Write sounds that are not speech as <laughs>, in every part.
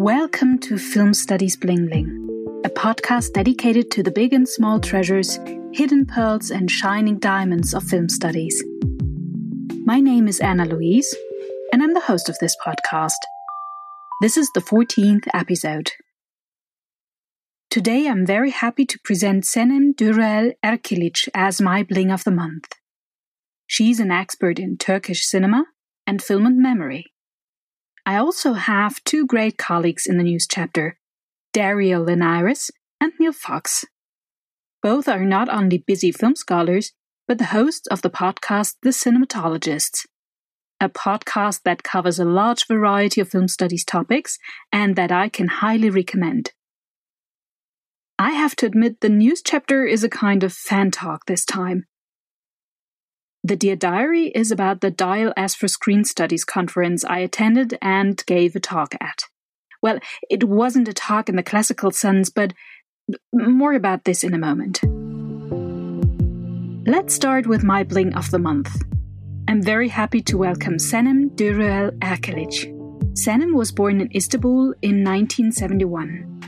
Welcome to Film Studies Bling Bling, a podcast dedicated to the big and small treasures, hidden pearls, and shining diamonds of film studies. My name is Anna Louise, and I'm the host of this podcast. This is the 14th episode. Today I'm very happy to present Senem Duruel Erkilic as my bling of the month. She's an expert in Turkish cinema and film and memory. I also have two great colleagues in the news chapter, Dario Llinares and Neil Fox. Both are not only busy film scholars, but the hosts of the podcast The Cinematologists, a podcast that covers a large variety of film studies topics and that I can highly recommend. I have to admit the news chapter is a kind of fan talk this time. The Dear Diary is about the Dial S for Screen Studies conference I attended and gave a talk at. Well, it wasn't a talk in the classical sense, but more about this in a moment. Let's start with my bling of the month. I'm very happy to welcome Senem Duruel Erkilic. Senem was born in Istanbul in 1971.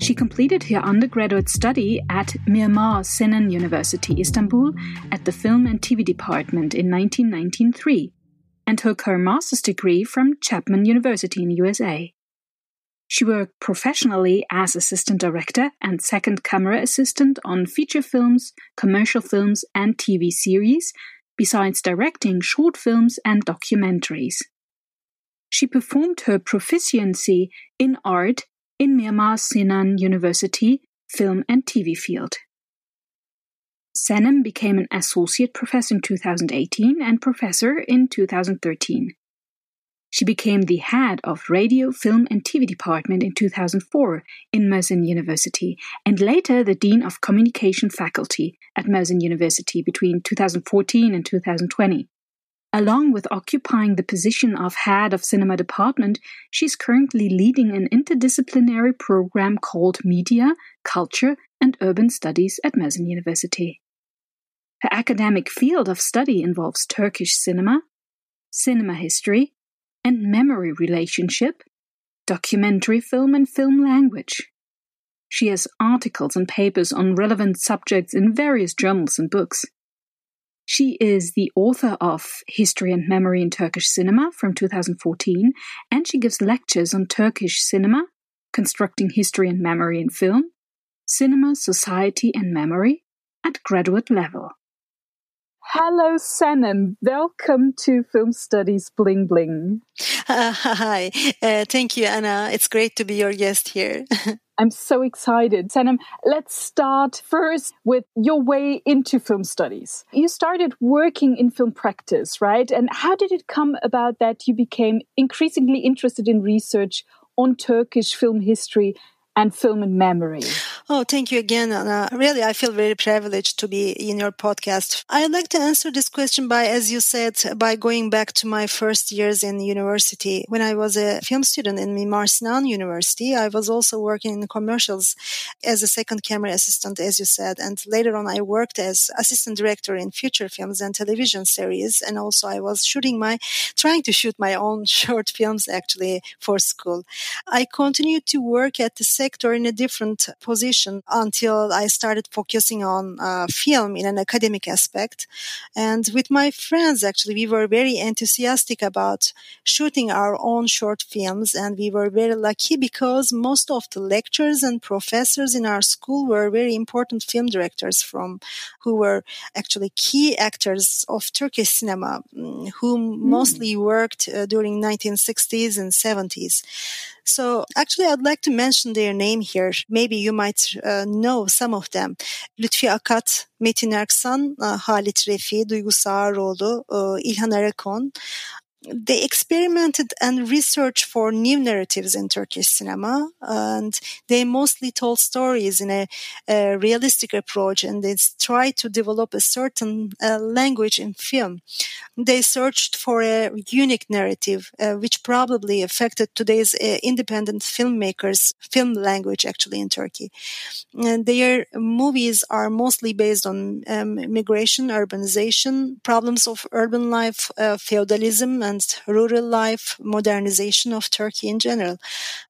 She completed her undergraduate study at Mimar Sinan University, Istanbul, at the Film and TV department in 1993, and took her master's degree from Chapman University in USA. She worked professionally as assistant director and second camera assistant on feature films, commercial films, and TV series, besides directing short films and documentaries. She performed her proficiency in art in Mimar Sinan University film and TV field. Senem became an associate professor in 2018 and professor in 2013. She became the head of radio, film, and TV department in 2004 in Mersin University, and later the dean of communication faculty at Mersin University between 2014 and 2020. Along with occupying the position of head of cinema department, she's currently leading an interdisciplinary program called Media, Culture, and Urban Studies at Mersin University. Her academic field of study involves Turkish cinema, cinema history, and memory relationship, documentary film, and film language. She has articles and papers on relevant subjects in various journals and books. She is the author of History and Memory in Turkish Cinema from 2014, and she gives lectures on Turkish cinema, constructing history and memory in film, cinema, society, and memory at graduate level. Hello, Senem. Welcome to Film Studies Bling Bling. Uh, <laughs> hi. Uh, thank you, Anna. It's great to be your guest here. <laughs> I'm so excited. Senem, let's start first with your way into film studies. You started working in film practice, right? And how did it come about that you became increasingly interested in research on Turkish film history and film and memory. Oh, thank you again, Anna. Really, I feel very privileged to be in your podcast. I'd like to answer this question by, as you said, by going back to my first years in university. When I was a film student in Mimar University, I was also working in commercials as a second camera assistant, as you said. And later on, I worked as assistant director in feature films and television series. And also I was shooting my, trying to shoot my own <laughs> short films actually for school. I continued to work at the sector in a different position until I started focusing on uh, film in an academic aspect. And with my friends, actually, we were very enthusiastic about shooting our own short films. And we were very lucky because most of the lecturers and professors in our school were very important film directors from who were actually key actors of Turkish cinema, who mm. mostly worked uh, during 1960s and 70s. So actually, I'd like to mention their name here. Maybe you might uh, know some of them. Lütfi Akat, Metin Erksan, uh, Halit Refi, Duygu Sağaroğlu, uh, İlhan Erekon they experimented and researched for new narratives in Turkish cinema, and they mostly told stories in a, a realistic approach, and they tried to develop a certain uh, language in film. They searched for a unique narrative, uh, which probably affected today's uh, independent filmmakers' film language, actually in Turkey. And their movies are mostly based on um, migration, urbanization, problems of urban life, uh, feudalism, and rural life, modernization of Turkey in general.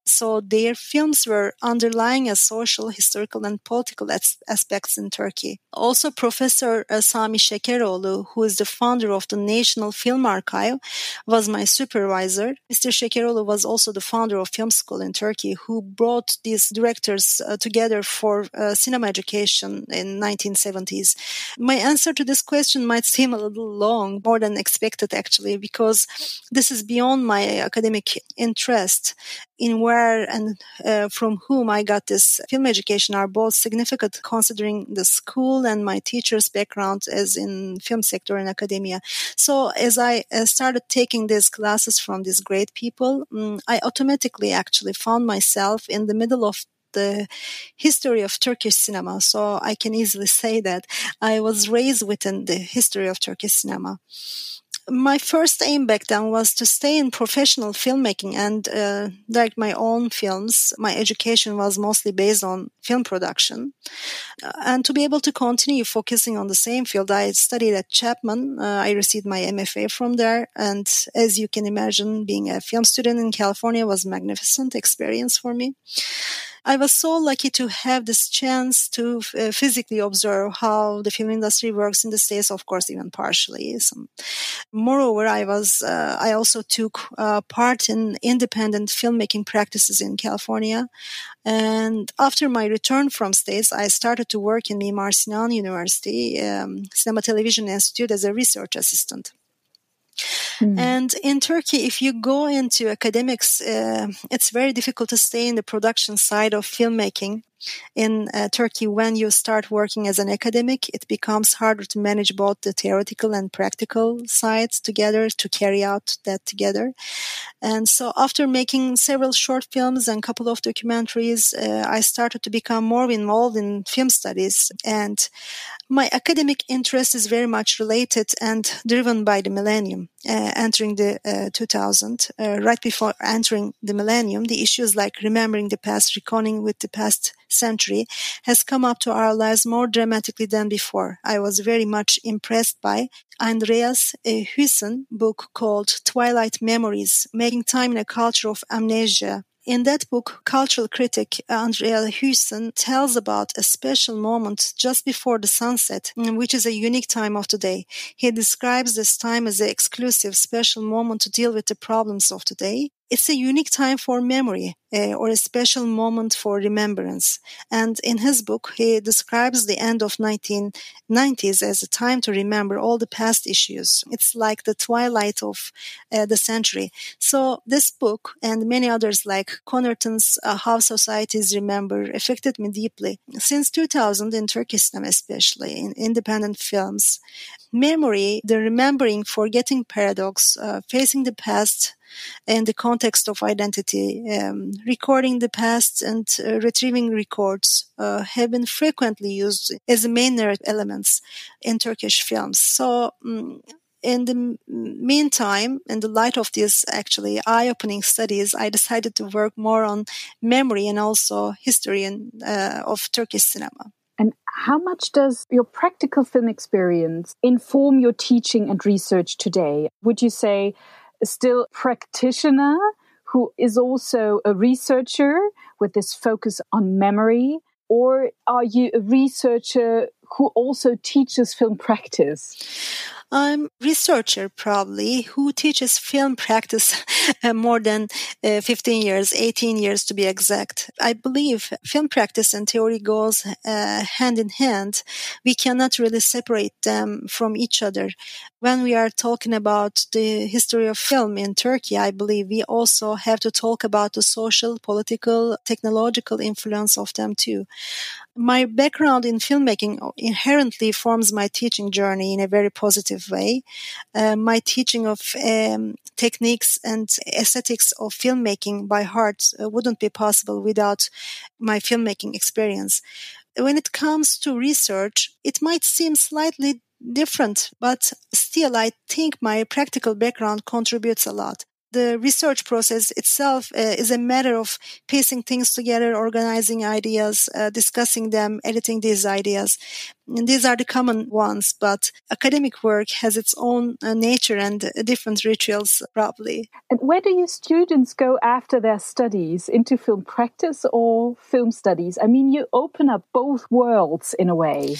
So their films were underlying a social, historical, and political as- aspects in Turkey. Also, Professor uh, Sami Şekeroğlu, who is the founder of the National Film Archive, was my supervisor. Mr. Şekeroğlu was also the founder of Film School in Turkey, who brought these directors uh, together for uh, cinema education in 1970s. My answer to this question might seem a little long, more than expected actually, because this is beyond my academic interest in where and uh, from whom I got this film education are both significant considering the school and my teacher's background as in film sector and academia. So as I uh, started taking these classes from these great people, um, I automatically actually found myself in the middle of the history of Turkish cinema. So I can easily say that I was raised within the history of Turkish cinema my first aim back then was to stay in professional filmmaking and uh, direct my own films. My education was mostly based on film production. Uh, and to be able to continue focusing on the same field, I studied at Chapman. Uh, I received my MFA from there. And as you can imagine, being a film student in California was a magnificent experience for me. I was so lucky to have this chance to uh, physically observe how the film industry works in the States, of course, even partially. Some, moreover, I was, uh, I also took uh, part in independent filmmaking practices in California. And after my return from States, I started to work in Mimar Sinan University, um, Cinema Television Institute as a research assistant. Mm. And in Turkey, if you go into academics, uh, it's very difficult to stay in the production side of filmmaking in uh, Turkey, when you start working as an academic, it becomes harder to manage both the theoretical and practical sides together to carry out that together. And so, after making several short films and a couple of documentaries, uh, I started to become more involved in film studies. And my academic interest is very much related and driven by the millennium. Uh, entering the uh, 2000, uh, right before entering the millennium, the issues like remembering the past, reckoning with the past century has come up to our lives more dramatically than before. I was very much impressed by Andreas Huyssen book called Twilight Memories, Making Time in a Culture of Amnesia. In that book, cultural critic Andrea Huyssen tells about a special moment just before the sunset, which is a unique time of the day. He describes this time as an exclusive, special moment to deal with the problems of the day it's a unique time for memory uh, or a special moment for remembrance. And in his book, he describes the end of 1990s as a time to remember all the past issues. It's like the twilight of uh, the century. So this book and many others like Connerton's uh, How Societies Remember affected me deeply. Since 2000 in cinema, especially in independent films, memory, the remembering, forgetting paradox, uh, facing the past, in the context of identity. Um, recording the past and uh, retrieving records uh, have been frequently used as main narrative elements in Turkish films. So, um, in the meantime, in the light of these actually eye-opening studies, I decided to work more on memory and also history in, uh, of Turkish cinema. And how much does your practical film experience inform your teaching and research today? Would you say still practitioner who is also a researcher with this focus on memory? Or are you a researcher who also teaches film practice? I'm researcher probably who teaches film practice <laughs> more than uh, 15 years, 18 years to be exact. I believe film practice and theory goes uh, hand in hand. We cannot really separate them from each other. When we are talking about the history of film in Turkey, I believe we also have to talk about the social, political, technological influence of them too my background in filmmaking inherently forms my teaching journey in a very positive way. Uh, my teaching of um, techniques and aesthetics of filmmaking by heart uh, wouldn't be possible without my filmmaking experience. When it comes to research, it might seem slightly different, but still, I think my practical background contributes a lot. The research process itself uh, is a matter of piecing things together, organizing ideas, uh, discussing them, editing these ideas. And these are the common ones, but academic work has its own uh, nature and different rituals, probably. And where do your students go after their studies? Into film practice or film studies? I mean, you open up both worlds in a way.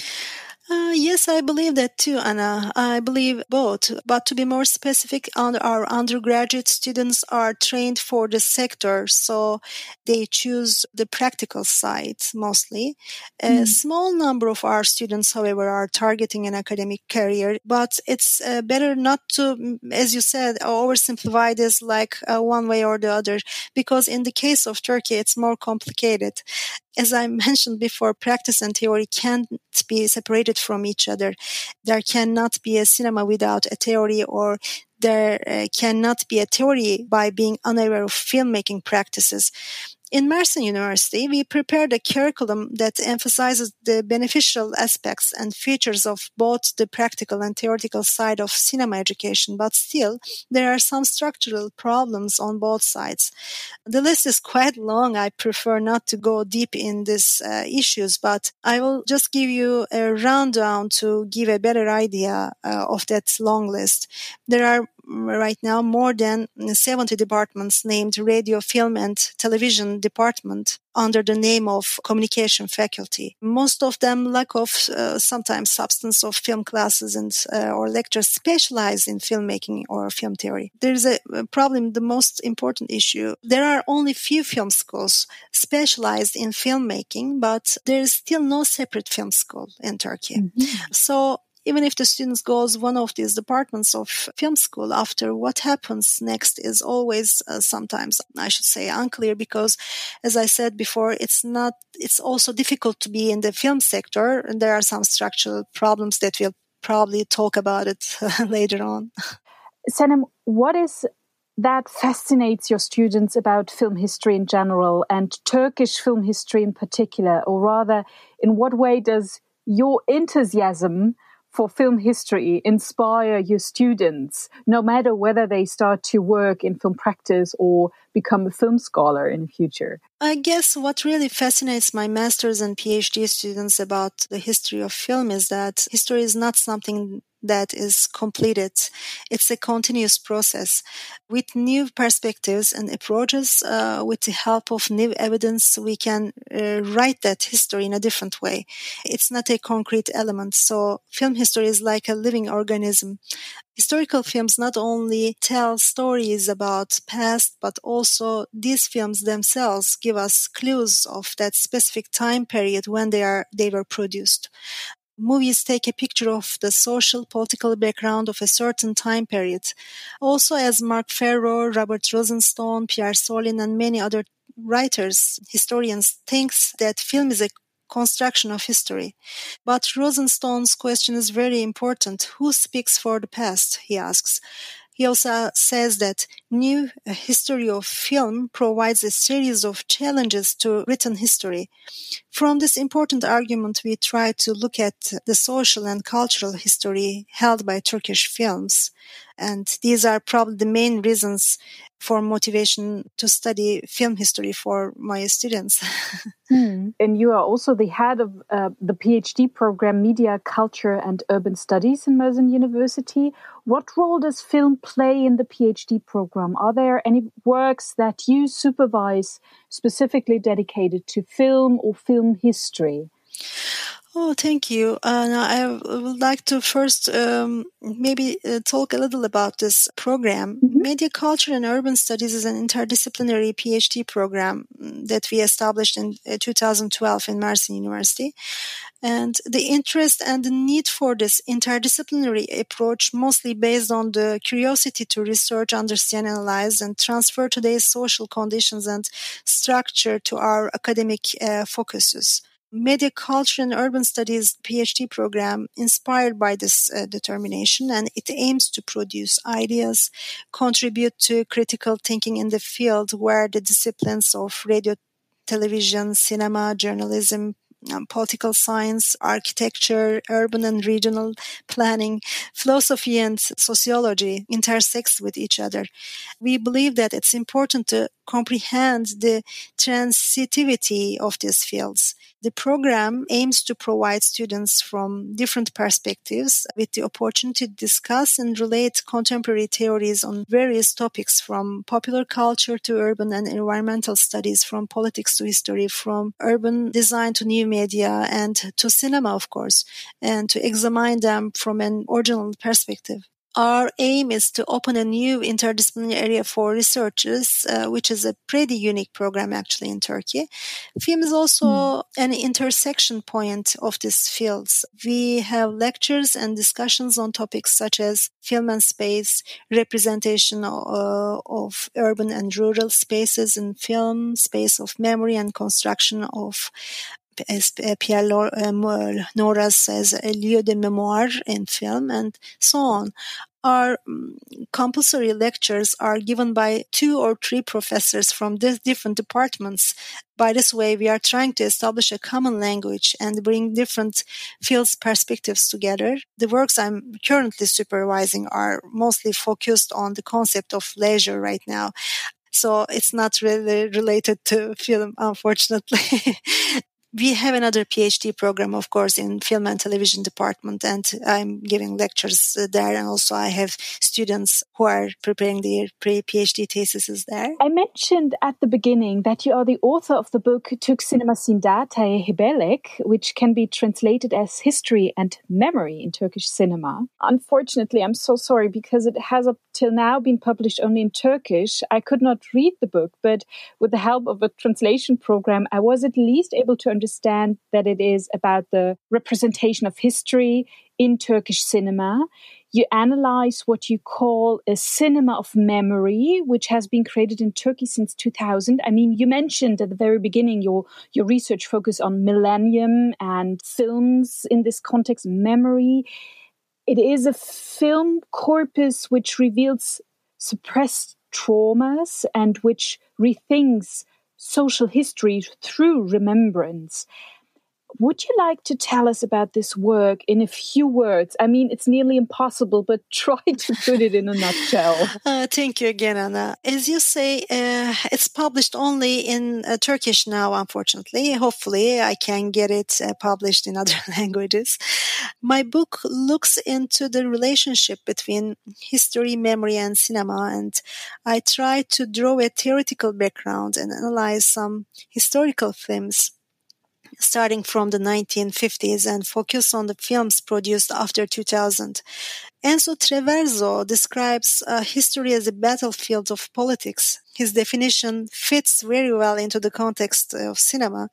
Uh, yes, I believe that too, Anna. I believe both. But to be more specific, our undergraduate students are trained for the sector, so they choose the practical side mostly. Mm. A hmm. small number of our students, however, are targeting an academic career, but it's uh, better not to, as you said, oversimplify this like uh, one way or the other, because in the case of Turkey, it's more complicated as I mentioned before, practice and theory can't be separated from each other. There cannot be a cinema without a theory or there uh, cannot be a theory by being unaware of filmmaking practices in Mersin University, we prepared a curriculum that emphasizes the beneficial aspects and features of both the practical and theoretical side of cinema education, but still, there are some structural problems on both sides. The list is quite long. I prefer not to go deep in these uh, issues, but I will just give you a rundown to give a better idea uh, of that long list. There are right now more than 70 departments named radio, film, and television department under the name of communication faculty. Most of them lack of uh, sometimes substance of film classes and uh, or lectures specialized in filmmaking or film theory. There is a, problem. The most important issue: there are only few film schools specialized in filmmaking, but there is still no separate film school in Turkey. Mm-hmm. So even if the students goes one of these departments of film school after what happens next is always uh, sometimes i should say unclear because as i said before it's not it's also difficult to be in the film sector and there are some structural problems that we'll probably talk about it <laughs> later on Senem, what is that fascinates your students about film history in general and Turkish film history in particular? Or rather, in what way does your enthusiasm for film history inspire your students, no matter whether they start to work in film practice or become a film scholar in the future? I guess what really fascinates my master's and PhD students about the history of film is that history is not something that is completed. It's a continuous process with new perspectives and approaches. Uh, with the help of new evidence, we can uh, write that history in a different way. It's not a concrete element. So film history is like a living organism. Historical films not only tell stories about past, but also these films themselves give us clues of that specific time period when they are, they were produced movies take a picture of the social political background of a certain time period. Also, as Marc Ferro, Robert Rosenstone, Pierre Sorlin, and many other writers, historians thinks that film is a construction of history. But Rosenstone's question is very important. Who speaks for the past? He asks. He also says that new uh, history of film provides a series of challenges to written history. From this important argument, we try to look at the social and cultural history held by Turkish films. And these are probably the main reasons for motivation to study film history for my students. <laughs> mm. And you are also the head of uh, the PhD program Media, Culture and Urban Studies in Mersin University. What role does film play in the PhD program? Are there any works that you supervise specifically dedicated to film or film history? Oh, thank you. Uh, now I would like to first um, maybe uh, talk a little about this program. Mm-hmm. Media Culture and Urban Studies is an interdisciplinary PhD program mm, that we established in uh, 2012 in Mersin University. And the interest and the need for this interdisciplinary approach mostly based on the curiosity to research, understand, analyze, and transfer today's social conditions and structure to our academic uh, focuses. Media Culture and Urban Studies PhD program inspired by this uh, determination and it aims to produce ideas, contribute to critical thinking in the field where the disciplines of radio, television, cinema, journalism, um, political science, architecture, urban and regional planning, philosophy and sociology intersects with each other. We believe that it's important to comprehend the transitivity of these fields. The program aims to provide students from different perspectives with the opportunity to discuss and relate contemporary theories on various topics from popular culture to urban and environmental studies, from politics to history, from urban design to new media and to cinema, of course, and to examine them from an original perspective our aim is to open a new interdisciplinary area for researchers, uh, which is a pretty unique program actually in Turkey. Film is also mm. an intersection point of these fields. We have lectures and discussions on topics such as film and space, representation uh, of urban and rural spaces in film, space of memory and construction of Eh, Pierre eh, eh, Nora says, a lieu de mémoire in film, and so on. Our mm, compulsory lectures are given by two or three professors from different departments. By this way, we are trying to establish a common language and bring different fields perspectives together. The works I'm currently supervising are mostly focused on the concept of leisure right now. So it's not really related to film, unfortunately. <laughs> we have another PhD program, of course, in film and television department, and I'm giving lectures uh, there. And also, I have students who are preparing their pre-PhD theses there. I mentioned at the beginning that you are the author of the book Türk Sinema Sindate Hebelek, which can be translated as History and Memory in Turkish Cinema. Unfortunately, I'm so sorry because it has up till now been published only in Turkish. I could not read the book, but with the help of a translation program, I was at least able to understand that it is about the representation of history in Turkish cinema. You analyze what you call a cinema of memory, which has been created in Turkey since 2000. I mean, you mentioned at the very beginning your, your research focus on millennium and films in this context, memory. It is a film corpus which reveals suppressed traumas and which rethinks social history through remembrance. Would you like to tell us about this work in a few words? I mean, it's nearly impossible, but <laughs> try to put it in a nutshell. Uh, thank you again, Anna. As you say, uh, it's published only in uh, Turkish now, unfortunately. Hopefully, I can get it uh, published in <laughs> other languages. My book looks into the relationship between history, memory, and cinema, and I try to draw a theoretical background and analyze some historical themes starting from the 1950s and focus on the films produced after 2000. Enzo Traverso describes uh, history as a battlefield of politics. His definition fits very well into the context of cinema.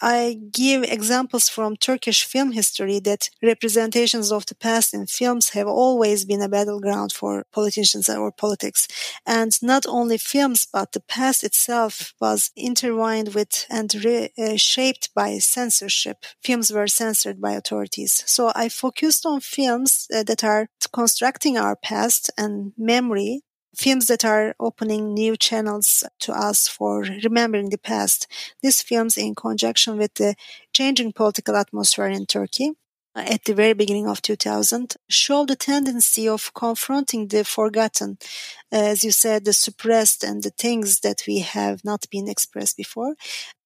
I give examples from Turkish film history that representations of the past in films have always been a battleground for politicians or politics. And not only films, but the past itself was intertwined with and re- uh, shaped by censorship. Films were censored by authorities. So I focused on films uh, that are constructing our past and memory films that are opening new channels to us for remembering the past. These films, in conjunction with the changing political atmosphere in Turkey, uh, at the very beginning of 2000 show the tendency of confronting the forgotten, as you said, the suppressed and the things that we have not been expressed before.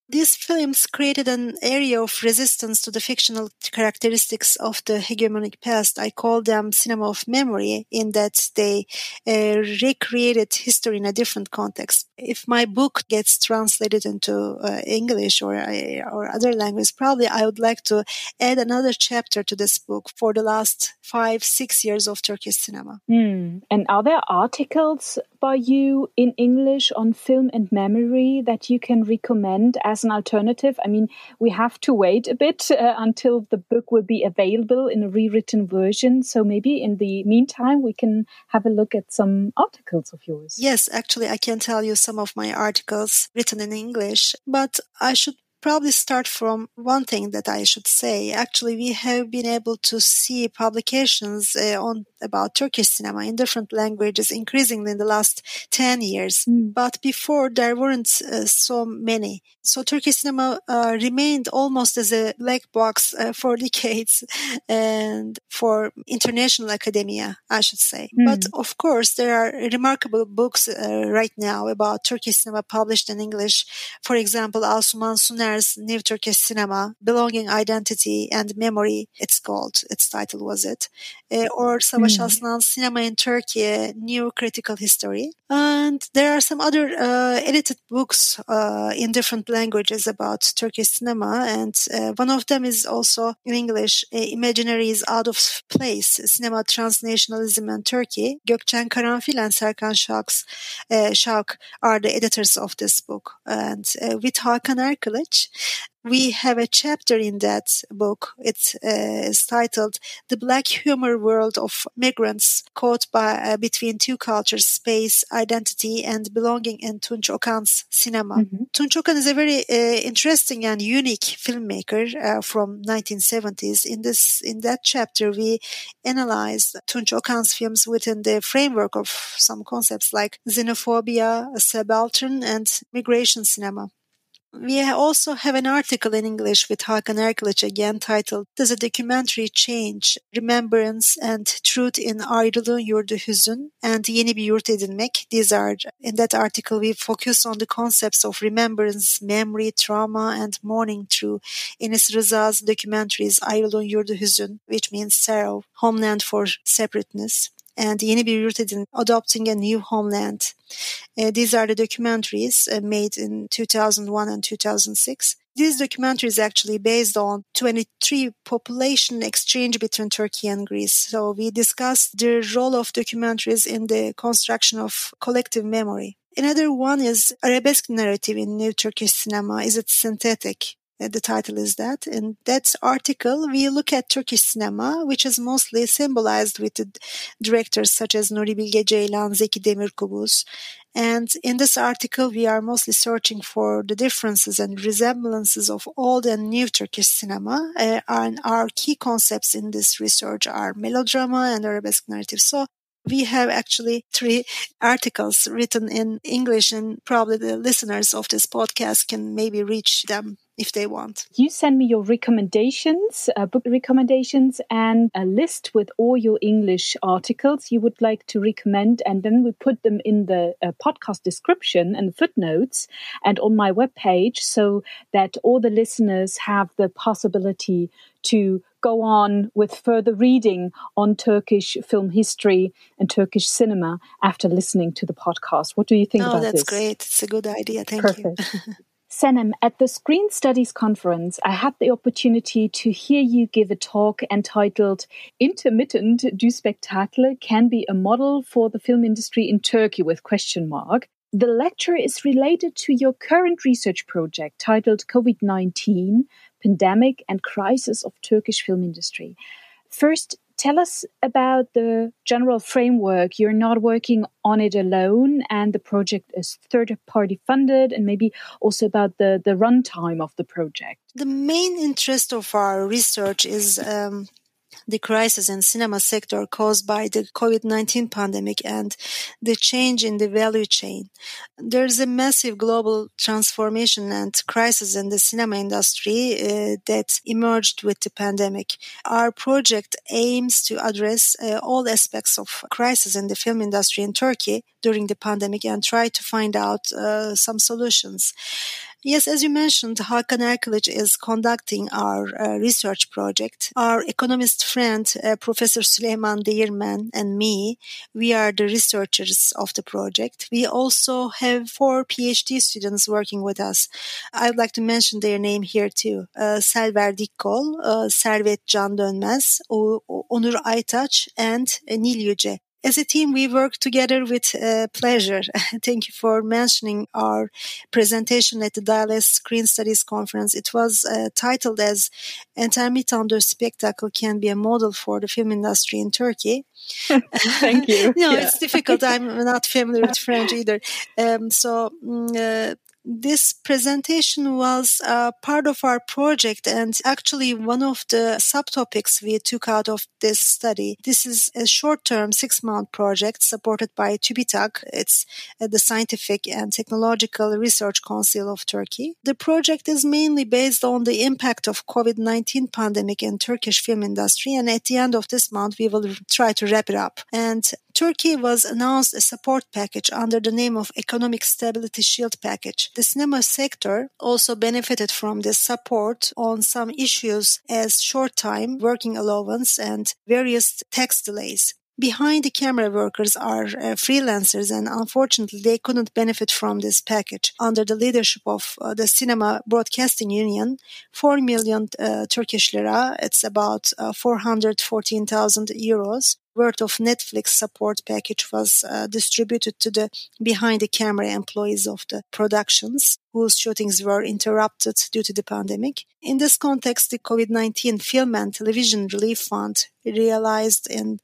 These films created an area of resistance to the fictional characteristics of the hegemonic past. I call them cinema of memory in that they uh, recreated history in a different context. If my book gets translated into uh, English or, uh, or other language, probably I would like to add another chapter to this book for the last five, six years of Turkish cinema. Mm. And are there articles by you in English on film and memory that you can recommend as an alternative? I mean, we have to wait a bit uh, until the book will be available in a rewritten version. So maybe in the meantime, we can have a look at some articles of yours. Yes, actually, I can tell you some of my articles written in English, but I should probably start from one thing that I should say. Actually, we have been able to see publications uh, on about Turkish cinema in different languages increasingly in the last 10 years. Mm. But before there weren't uh, so many. So Turkish cinema uh, remained almost as a black box uh, for <laughs> decades and for international academia, I should say. Mm. But of course, there are remarkable books uh, right now about Turkish cinema published in English. For example, Asuman Suner's New Turkish Cinema, Belonging, Identity and Memory, it's called. Its title was it. Uh, or Savaş mm. Aslan's Cinema in Turkey, New Critical History. And there are some other uh, edited books uh, in different languages about Turkish cinema. And uh, one of them is also in English, Imaginaries Out of Place, Cinema Transnationalism in Turkey. Gökçen Karanfil and Serkan Şavk, uh, are the editors of this book. And uh, with Hakan Erkılıç, we have a chapter in that book. It's uh, titled "The Black Humor World of Migrants Caught by uh, Between Two Cultures: Space, Identity, and Belonging" in Tunç Okan's cinema. Mm-hmm. Tunç Okan is a very uh, interesting and unique filmmaker uh, from 1970s. In this, in that chapter, we analyzed Tunç Okan's films within the framework of some concepts like xenophobia, subaltern, and migration cinema. We also have an article in English with Hakan Erkılıç again titled Does a Documentary Change Remembrance and Truth in Ayrılığın Yurdu Hüzün and Yeni Bir Yurt Edinmek? These are, in that article, we focus on the concepts of remembrance, memory, trauma, and mourning through Enis Rıza's documentaries Ayrılığın Yurdu Hüzün, which means sorrow, homeland for separateness, and Yeni Bir Yurt Edin, Adopting a New Homeland. Uh, these are the documentaries uh, made in 2001 and 2006. These documentaries actually based on 23 population exchange between Turkey and Greece. So we discussed the role of documentaries in the construction of collective memory. Another one is arabesque narrative in New Turkish cinema. Is it synthetic? Uh, the title is that. In that article, we look at Turkish cinema, which is mostly symbolized with directors such as Nuri Bilge Ceylan, Zeki Demirkubuz. And in this article, we are mostly searching for the differences and resemblances of old and new Turkish cinema. Uh, and our key concepts in this research are melodrama and arabesque narrative. So we have actually three <laughs> articles written in English, and probably the listeners of this podcast can maybe reach them if they want. You send me your recommendations, uh, book recommendations, and a list with all your English articles you would like to recommend, and then we put them in the uh, podcast description and footnotes and on my webpage so that all the listeners have the possibility to go on with further reading on Turkish film history and Turkish cinema after listening to the podcast. What do you think oh, about this? this? that's great. It's a good idea. Thank Perfect. you. <laughs> Senem, at the Screen Studies Conference, I had the opportunity to hear you give a talk entitled Intermittent du Spectacle Can Be a Model for the Film Industry in Turkey with question mark. The lecture is related to your current research project titled COVID-19, Pandemic and Crisis of Turkish Film Industry. First, tell us about the general framework. You're not working on it alone, and the project is third party funded, and maybe also about the, the runtime of the project. The main interest of our research is um, the crisis in cinema sector caused by the COVID-19 pandemic and the change in the value chain. There's a massive global transformation and crisis in the cinema industry uh, that emerged with the pandemic. Our project aims to address uh, all aspects of crisis in the film industry in Turkey during the pandemic and try to find out uh, some solutions. Yes, as you mentioned, Hakan Erkılıç is conducting our uh, research project. Our economist friend, uh, Professor Süleyman Değirmen, and me, we are the researchers of the project. We also have four PhD students working with us. I'd like to mention their name here too. Uh, Selver Dikkol, uh, Servet Can Dönmez, Onur Aytaç, and Nil Yüce as a team, we work together with uh, pleasure. <laughs> Thank you for mentioning our presentation at the Dial S Screen Studies Conference. It was uh, titled as Intermittent du Spectacle Can Be a Model for the Film Industry in Turkey. <laughs> Thank you. <laughs> no, yeah. it's difficult. I'm not familiar with French either. Um, so, mm, uh, this presentation was uh, part of our project and actually one of the subtopics we took out of this study. This is a short-term six-month project supported by TÜBİTAK. It's the Scientific and Technological Research Council of Turkey. The project is mainly based on the impact of COVID-19 pandemic in Turkish film industry. And at the end of this month, we will try to wrap it up. And Turkey was announced a support package under the name of Economic Stability Shield Package. The cinema sector also benefited from this support on some issues as short time working allowance and various tax delays behind the camera workers are uh, freelancers and unfortunately they couldn't benefit from this package under the leadership of uh, the cinema broadcasting union 4 million uh, turkish lira it's about uh, 414000 euros worth of Netflix support package was uh, distributed to the behind the camera employees of the productions whose shootings were interrupted due to the pandemic. In this context, the COVID-19 Film and Television Relief Fund realized in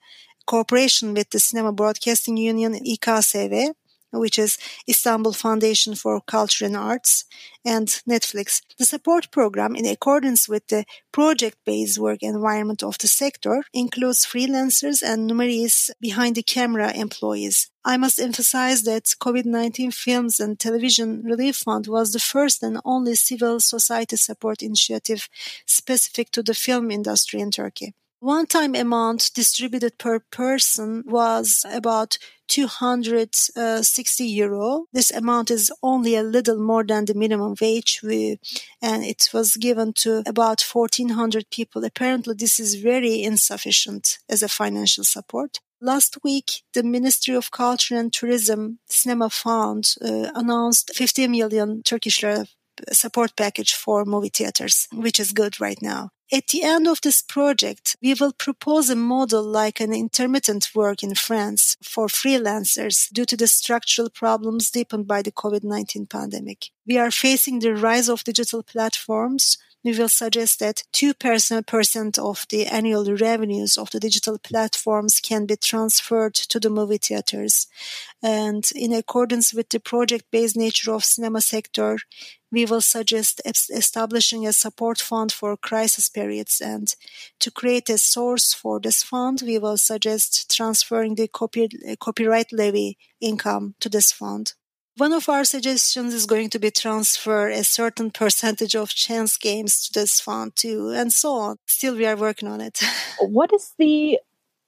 cooperation with the Cinema Broadcasting Union İKSV which is Istanbul Foundation for Culture and Arts, and Netflix. The support program, in accordance with the project-based work environment of the sector, includes freelancers and numerous behind-the-camera employees. I must emphasize that COVID-19 Films and Television Relief Fund was the first and only civil society support initiative specific to the film industry in Turkey. One-time amount distributed per person was about 260 euro. This amount is only a little more than the minimum wage, we, and it was given to about 1400 people. Apparently, this is very insufficient as a financial support. Last week, the Ministry of Culture and Tourism Cinema Fund uh, announced 50 million Turkish lira support package for movie theaters, which is good right now. At the end of this project, we will propose a model like an intermittent work in France for freelancers due to the structural problems deepened by the COVID-19 pandemic. We are facing the rise of digital platforms we will suggest that 2% of the annual revenues of the digital platforms can be transferred to the movie theaters. And in accordance with the project-based nature of cinema sector, we will suggest establishing a support fund for crisis periods. And to create a source for this fund we will suggest transferring the copy, copyright levy income to this fund. One of our suggestions is going to be transfer a certain <laughs> percentage of chance games to this fund too and so on. Still we are working on it. <laughs> What is the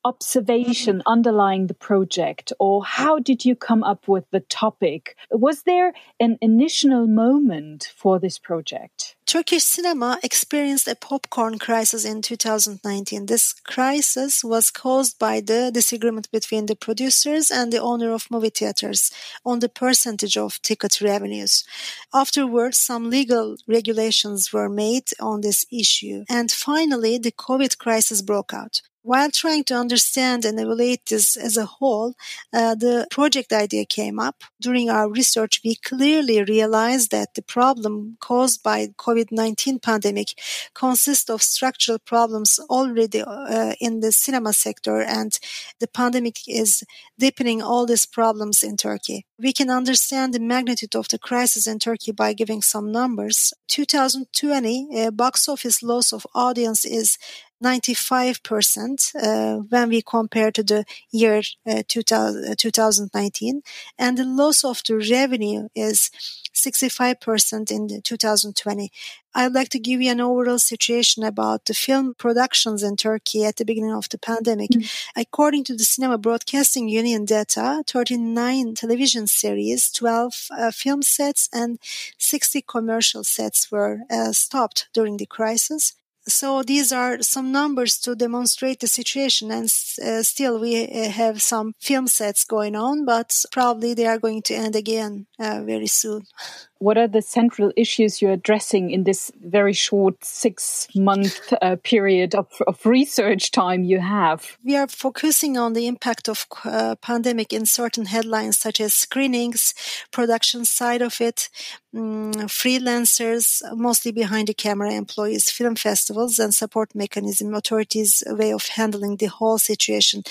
observation underlying the project, or how did you come up with the topic? Was there an initial moment for this project? Turkish cinema experienced a popcorn crisis in 2019. This crisis was caused by the disagreement between the producers and the owner of movie theaters on the percentage of ticket revenues. Afterwards, some legal regulations were made on this issue. And finally, the COVID crisis broke out. While trying to understand and evaluate this as a whole, uh, the project idea came up. During our research, we clearly realized that the problem caused by COVID-19 pandemic consists of structural problems already uh, in the cinema sector, and the pandemic is deepening all these problems in Turkey. We can understand the magnitude of the crisis in Turkey by giving some numbers. 2020 uh, box office loss of audience is 95% uh, when we compare to the year uh, 2000, 2019 and the loss of the revenue is 65% in 2020. I'd like to give you an overall situation about the film productions in Turkey at the beginning of the pandemic. Mm-hmm. According to the Cinema Broadcasting Union data, 39 television series, 12 uh, film sets, and 60 commercial sets were uh, stopped during the crisis so these are some numbers to demonstrate the situation and uh, still we uh, have some film sets going on but probably they are going to end again uh, very soon <laughs> what are the central issues you're addressing in this very short six month uh, period of, of, research time you have? We are focusing on the impact of uh, pandemic in certain headlines such as screenings, production side of it, um, freelancers, mostly behind the camera employees, film festivals and support mechanism, authorities' way of handling the whole situation.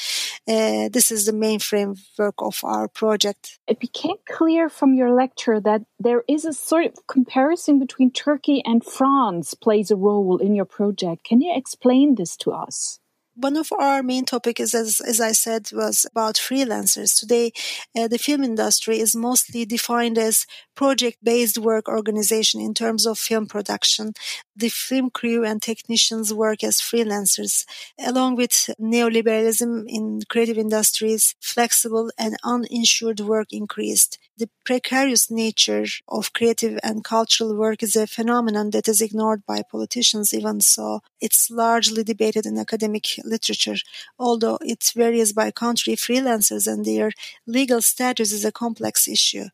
Uh, this is the main framework of our project. It became clear from your lecture that there is is a sort of comparison between Turkey and France plays a role in your project. Can you explain this to us? One of our main topics, as, as I said, was about freelancers. Today, uh, the film industry is mostly defined as project-based work organization in terms of film production. The film crew and technicians work as freelancers. Along with neoliberalism in creative industries, flexible and uninsured work increased. The precarious nature of creative and cultural work is a phenomenon that is ignored by politicians even so. It's largely debated in academic literature, although it varies by country. Freelancers and their legal status is a complex issue.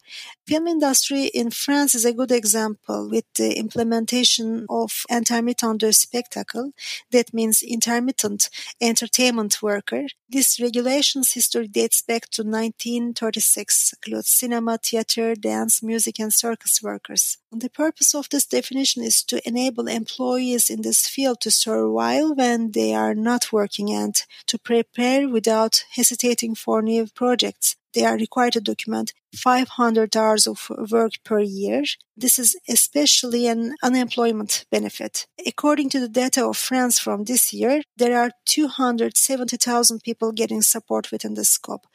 Film industry in France is a good example with the implementation of intermittent de spectacle. That means intermittent entertainment worker. This regulation's history dates back to 1936, includes cinema, theater, dance, music, and circus workers. The purpose of this definition is to enable employees in this field to survive when they are not working and to prepare without hesitating for new projects. They are required to document 500 hours of work per year. This is especially an unemployment benefit. According to the data of France from this year, there are 270,000 people getting support within the scope.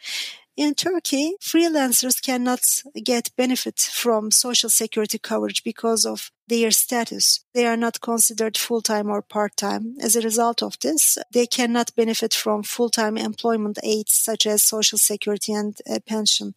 In Turkey, freelancers cannot get benefit from social security coverage because of their status. They are not considered full-time or part-time. As a result of this, they cannot benefit from full-time employment aids such as social security and uh, pension.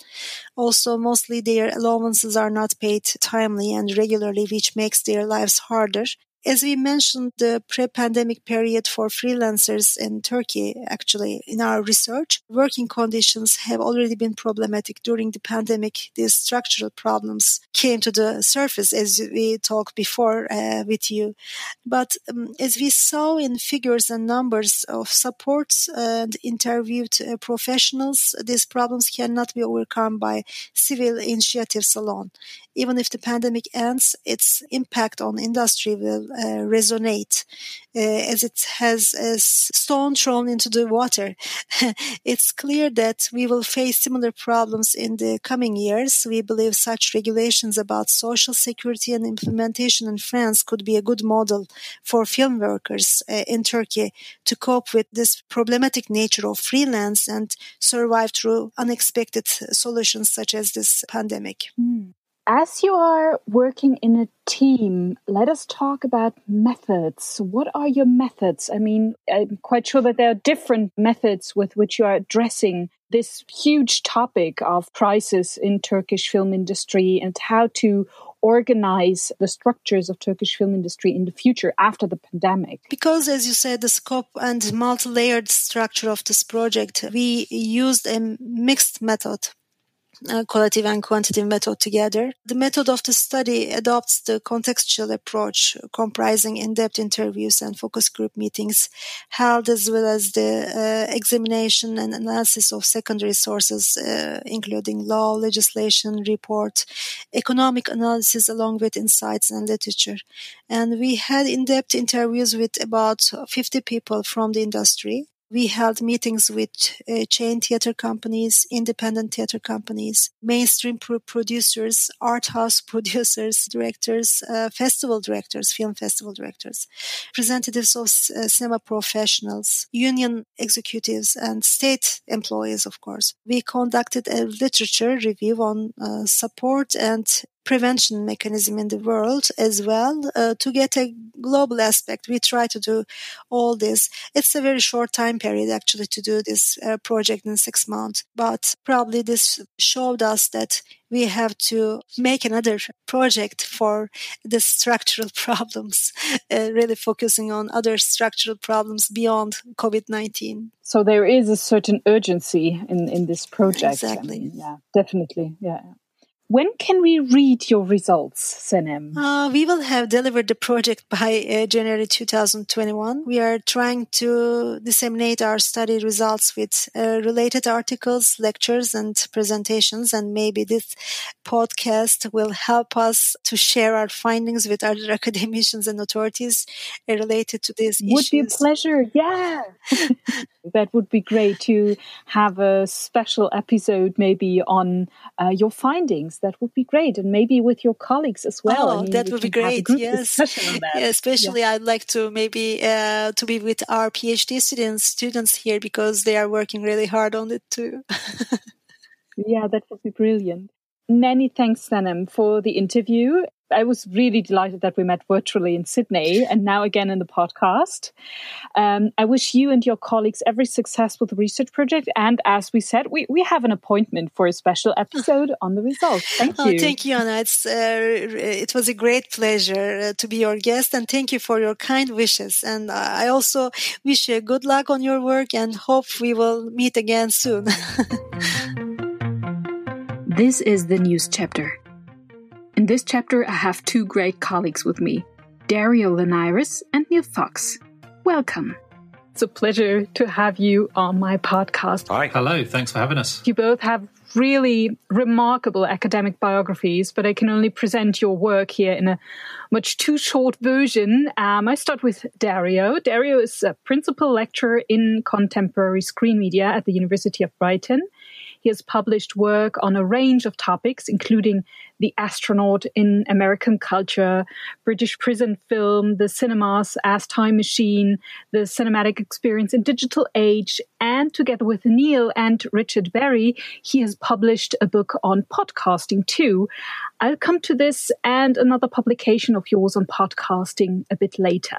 Also, mostly their allowances are not paid timely and regularly, which makes their lives harder. As we mentioned, the pre-pandemic period for freelancers in Turkey, actually, in our research, working conditions have already been problematic during the pandemic. These structural problems came to the surface as we talked before uh, with you. But um, as we saw in figures and numbers of supports and interviewed uh, professionals, these problems cannot be overcome by civil initiatives alone even if the pandemic ends, its impact on industry will resonate uh, as it has a stone thrown into the water. <laughs> it's clear that we will face similar problems in the coming years. We believe such regulations about social security and implementation in France could be a good model for film workers uh, in Turkey to cope with this problematic nature of freelance and survive through unexpected solutions such as this pandemic. Mm. As you are working in a team, let us talk about methods. What are your methods? I mean, I'm quite sure that there are different methods with which you are addressing this huge topic of crisis in Turkish film industry and how to organize the structures of Turkish film industry in the future after the pandemic? Because, as you said, the scope and multi-layered structure of this project, we used a mixed method uh, qualitative and quantitative method together. The method of the study adopts the contextual approach comprising in-depth interviews and focus group meetings held as well as the uh, examination and analysis of secondary sources, uh, including law, legislation, report, economic analysis along with insights and literature. And we had in-depth interviews with about 50 people from the industry we held meetings with uh, chain theater companies, independent theater companies, mainstream pro- producers, art house <laughs> producers, directors, uh, festival directors, film festival directors, representatives of uh, cinema professionals, union executives, and state employees, of course. We conducted a literature review on uh, support and prevention mechanism in the world as well uh, to get a global aspect. We try to do all this. It's a very short time period actually to do this uh, project in six months, but probably this showed us that we have to make another project for the structural <laughs> problems, uh, really focusing on other structural problems beyond COVID-19. So there is a certain urgency in, in this project. Exactly. I mean, yeah, definitely. Yeah. When can we read your results, Senem? Uh, we will have delivered the project by uh, January 2021. We are trying to disseminate our study results with uh, related articles, lectures, and presentations. And maybe this podcast will help us to share our findings with other <laughs> academicians and authorities uh, related to this. Issue. Would issues. be a pleasure. Yeah. <laughs> that would be great to have a special episode maybe on uh, your findings things. That would be great, and maybe with your colleagues as well. Oh, I mean, that would be great. Yes, yeah, especially yeah. I'd like to maybe uh, to be with our PhD students students here because they are working really hard on it too. <laughs> yeah, that would be brilliant. Many thanks, Senem, for the interview. I was really delighted that we met virtually in Sydney and now again in the podcast. Um, I wish you and your colleagues every success with the research project. And as we said, we, we have an appointment for a special <laughs> episode on the results. Thank oh, you. Oh, thank you, Anna. It's, uh, it was a great pleasure uh, to be your guest and thank you for your kind wishes. And I also wish you good luck on your work and hope we will meet again soon. <laughs> this is the news chapter. In this chapter, I have two great colleagues with me Dario Llinares and Neil Fox. Welcome. It's a pleasure to have you on my podcast. Hi. Hello. Thanks for having us. You both have really remarkable academic biographies, but I can only present your work here in a much too short version. Um, I start with Dario. Dario is a principal lecturer in contemporary screen media at the University of Brighton. He has published work on a range of topics, including the astronaut in American culture, British prison film, the cinemas as time machine, the cinematic experience in digital age, and together with Neil and Richard Berry, he has published a book on podcasting too. I'll come to this and another publication of yours on podcasting a bit later.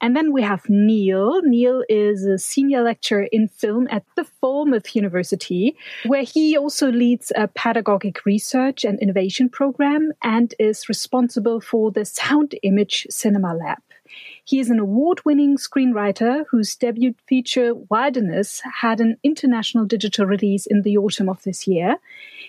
And then we have Neil. Neil is a senior lecturer in film at the Falmouth University, where he also leads a pedagogic research and innovation program and is responsible for the Sound Image Cinema Lab. He is an award winning screenwriter whose debut feature, Wilderness, had an international digital release in the autumn of this year.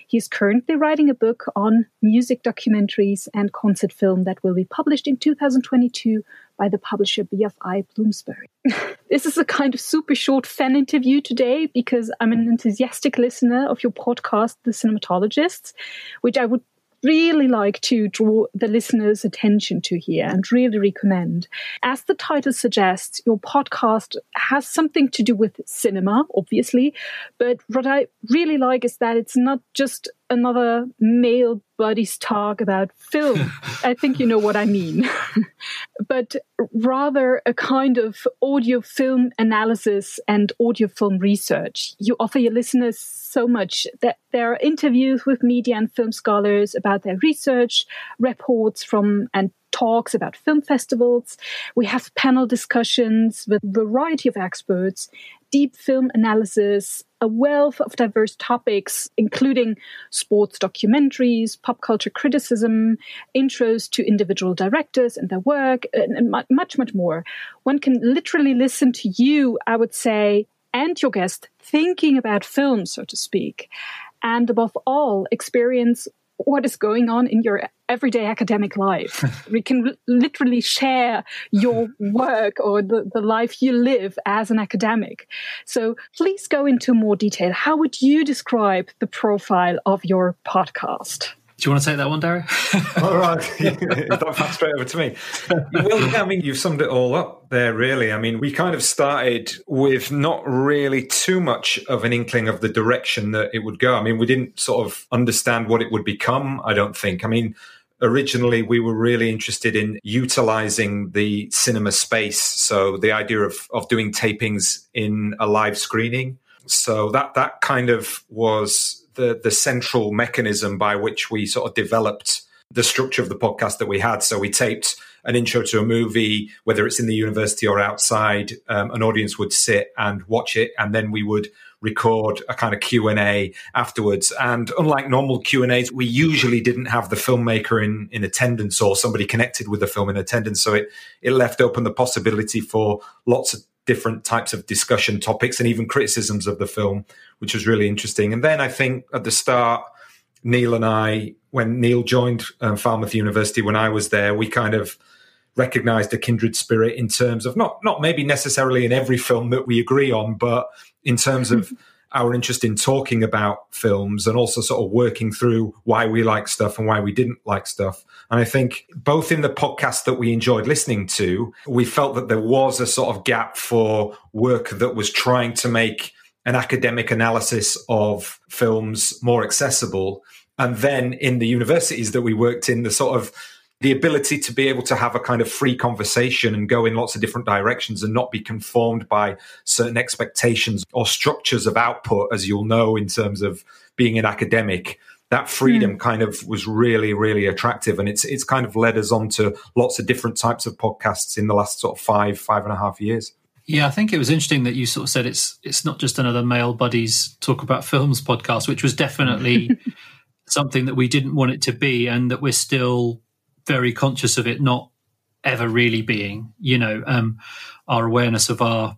He is currently writing a book on music documentaries and concert film that will be published in 2022 by the publisher BFI Bloomsbury. <laughs> this is a kind of super short fan interview today because I'm an enthusiastic listener of your podcast, The Cinematologists, which I would really like to draw the listener's attention to here and really recommend. As the title suggests, your podcast has something to do with cinema, obviously, but what I really like is that it's not just another male buddies talk about film. <laughs> I think you know what I mean. <laughs> but rather a kind of audio film analysis and audio film research. You offer your listeners so much that there are interviews with media and film scholars about their research, reports from and talks about film festivals. We have panel discussions with a variety of experts, deep film analysis, a wealth of diverse topics, including sports documentaries, pop culture criticism, intros to individual directors and their work, and much, much more. One can literally listen to you, I would say, and your guest thinking about film, so to speak. And above all, experience what is going on in your everyday academic life. we can literally share your <laughs> work or the, the life you live as an academic. So please go into more detail. How would you describe the profile of your podcast? Do you want to take that one, Dario? <laughs> all right. <laughs> that passed straight over to me. Well, yeah, I mean, you've summed it all up there, really. I mean, we kind of started with not really too much of an inkling of the direction that it would go. I mean, we didn't sort of understand what it would become, I don't think. I mean, originally we were really interested in utilizing the cinema space. So the idea of, of doing tapings in a live screening. So that, that kind of was the the central mechanism by which we sort of developed the structure of the podcast that we had. So we taped an intro to a movie, whether it's in the university or outside. Um, an audience would sit and watch it, and then we would record a kind of q&a afterwards and unlike normal q&as we usually didn't have the filmmaker in, in attendance or somebody connected with the film in attendance so it, it left open the possibility for lots of different types of discussion topics and even criticisms of the film, which was really interesting. And then I think at the start, Neil and I, when Neil joined um, Falmouth University, when I was there, we kind of recognized a kindred spirit in terms of not not maybe necessarily in every film that we agree on, but in terms of <laughs> our interest in talking about films and also sort of working through why we like stuff and why we didn't like stuff. And I think both in the podcast that we enjoyed listening to, we felt that there was a sort of gap for work that was trying to make an academic analysis of films more accessible And then in the universities that we worked in, the sort of the ability to be able to have a kind of free conversation and go in lots of different directions and not be conformed by certain expectations or structures of output, as you'll know, in terms of being an academic. That freedom mm. kind of was really, really attractive, and it's it's kind of led us on to lots of different types of podcasts in the last sort of five, five and a half years. Yeah, I think it was interesting that you sort of said it's it's not just another male buddies talk about films podcast, which was definitely <laughs> something that we didn't want it to be, and that we're still very conscious of it not ever really being. You know, um, our awareness of our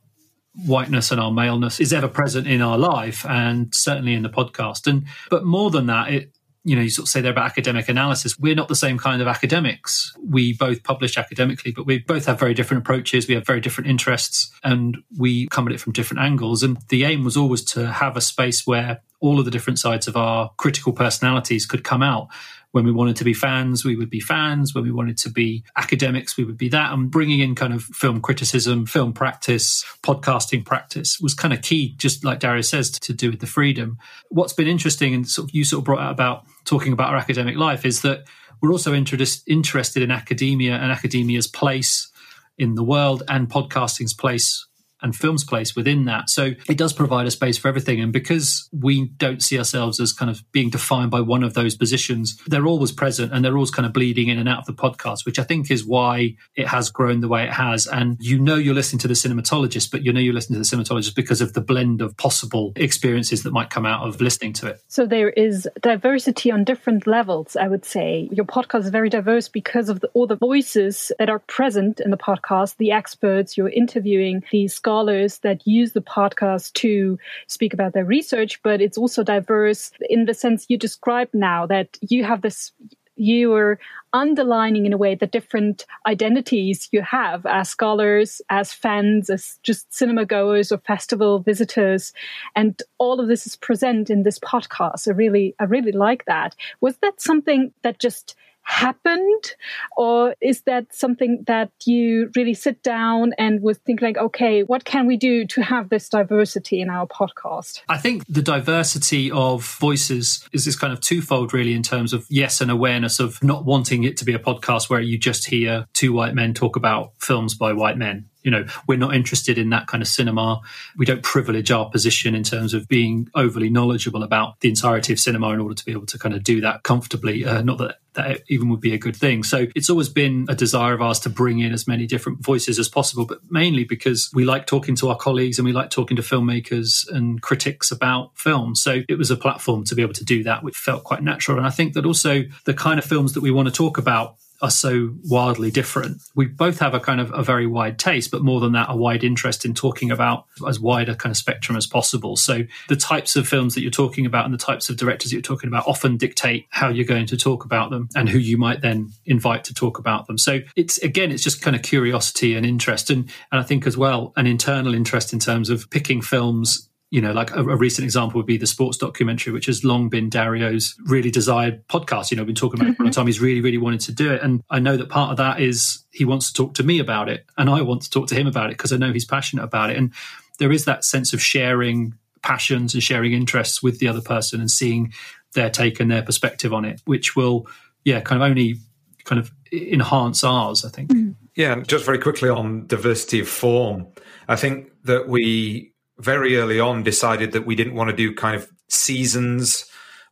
whiteness and our maleness is ever present in our life, and certainly in the podcast. And but more than that, it you know, you sort of say there about academic analysis. We're not the same kind of academics. We both publish academically, but we both have very different approaches. We have very different interests and we come at it from different angles. And the aim was always to have a space where all of the different sides of our critical personalities could come out when we wanted to be fans, we would be fans. When we wanted to be academics, we would be that. And bringing in kind of film criticism, film practice, podcasting practice was kind of key, just like Dario's says, to do with the freedom. What's been interesting and sort of you sort of brought out about talking about our academic life is that we're also interested in academia and academia's place in the world and podcasting's place and film's place within that. So it does provide a space for everything. And because we don't see ourselves as kind of being defined by one of those positions, they're always present and they're always kind of bleeding in and out of the podcast, which I think is why it has grown the way it has. And you know you're listening to the cinematologist, but you know you're listening to the cinematologist because of the blend of possible experiences that might come out of listening to it. So there is diversity on different levels, I would say. Your podcast is very diverse because of the, all the voices that are present in the podcast, the experts you're interviewing, the scholars scholars that use the podcast to speak about their research, but it's also diverse in the sense you described now that you have this you are underlining in a way the different identities you have as scholars, as fans, as just cinema goers or festival visitors. And all of this is present in this podcast. I really, I really like that. Was that something that just happened? Or is that something that you really sit down and was think like okay what can we do to have this diversity in our podcast? I think the diversity of voices is this kind of twofold really in terms of yes an awareness of not wanting it to be a podcast where you just hear two white men talk about films by white men you know we're not interested in that kind of cinema. We don't privilege our position in terms of being overly knowledgeable about the entirety of cinema in order to be able to kind of do that comfortably. Uh, not that that even would be a good thing. So it's always been a desire of ours to bring in as many different voices as possible but mainly because we like talking to our colleagues and we like talking to filmmakers and critics about films so it was a platform to be able to do that which felt quite natural. And i think that also the kind of films that we want to talk about are so wildly different. We both have a kind of a very wide taste, but more than that, a wide interest in talking about as wide a kind of spectrum as possible. So the types of films that you're talking about and the types of directors that you're talking about often dictate how you're going to talk about them and who you might then invite to talk about them. So it's again, it's just kind of curiosity and interest. And, and I think as well, an internal interest in terms of picking films you know, like a, a, recent example would be the sports documentary, which has long been Dario's really desired podcast. You know, I've been talking about it for a long time. He's really, really wanted to do it. And I know that part of that is he wants to talk to me about it and I want to talk to him about it because I know he's passionate about it. And there is that sense of sharing passions and sharing interests with the other person and seeing their take and their perspective on it, which will, yeah, kind of only kind of enhance ours, I think. Mm-hmm. Yeah, and just very quickly on diversity of form, I think that we very early on decided that we didn't want to do kind of seasons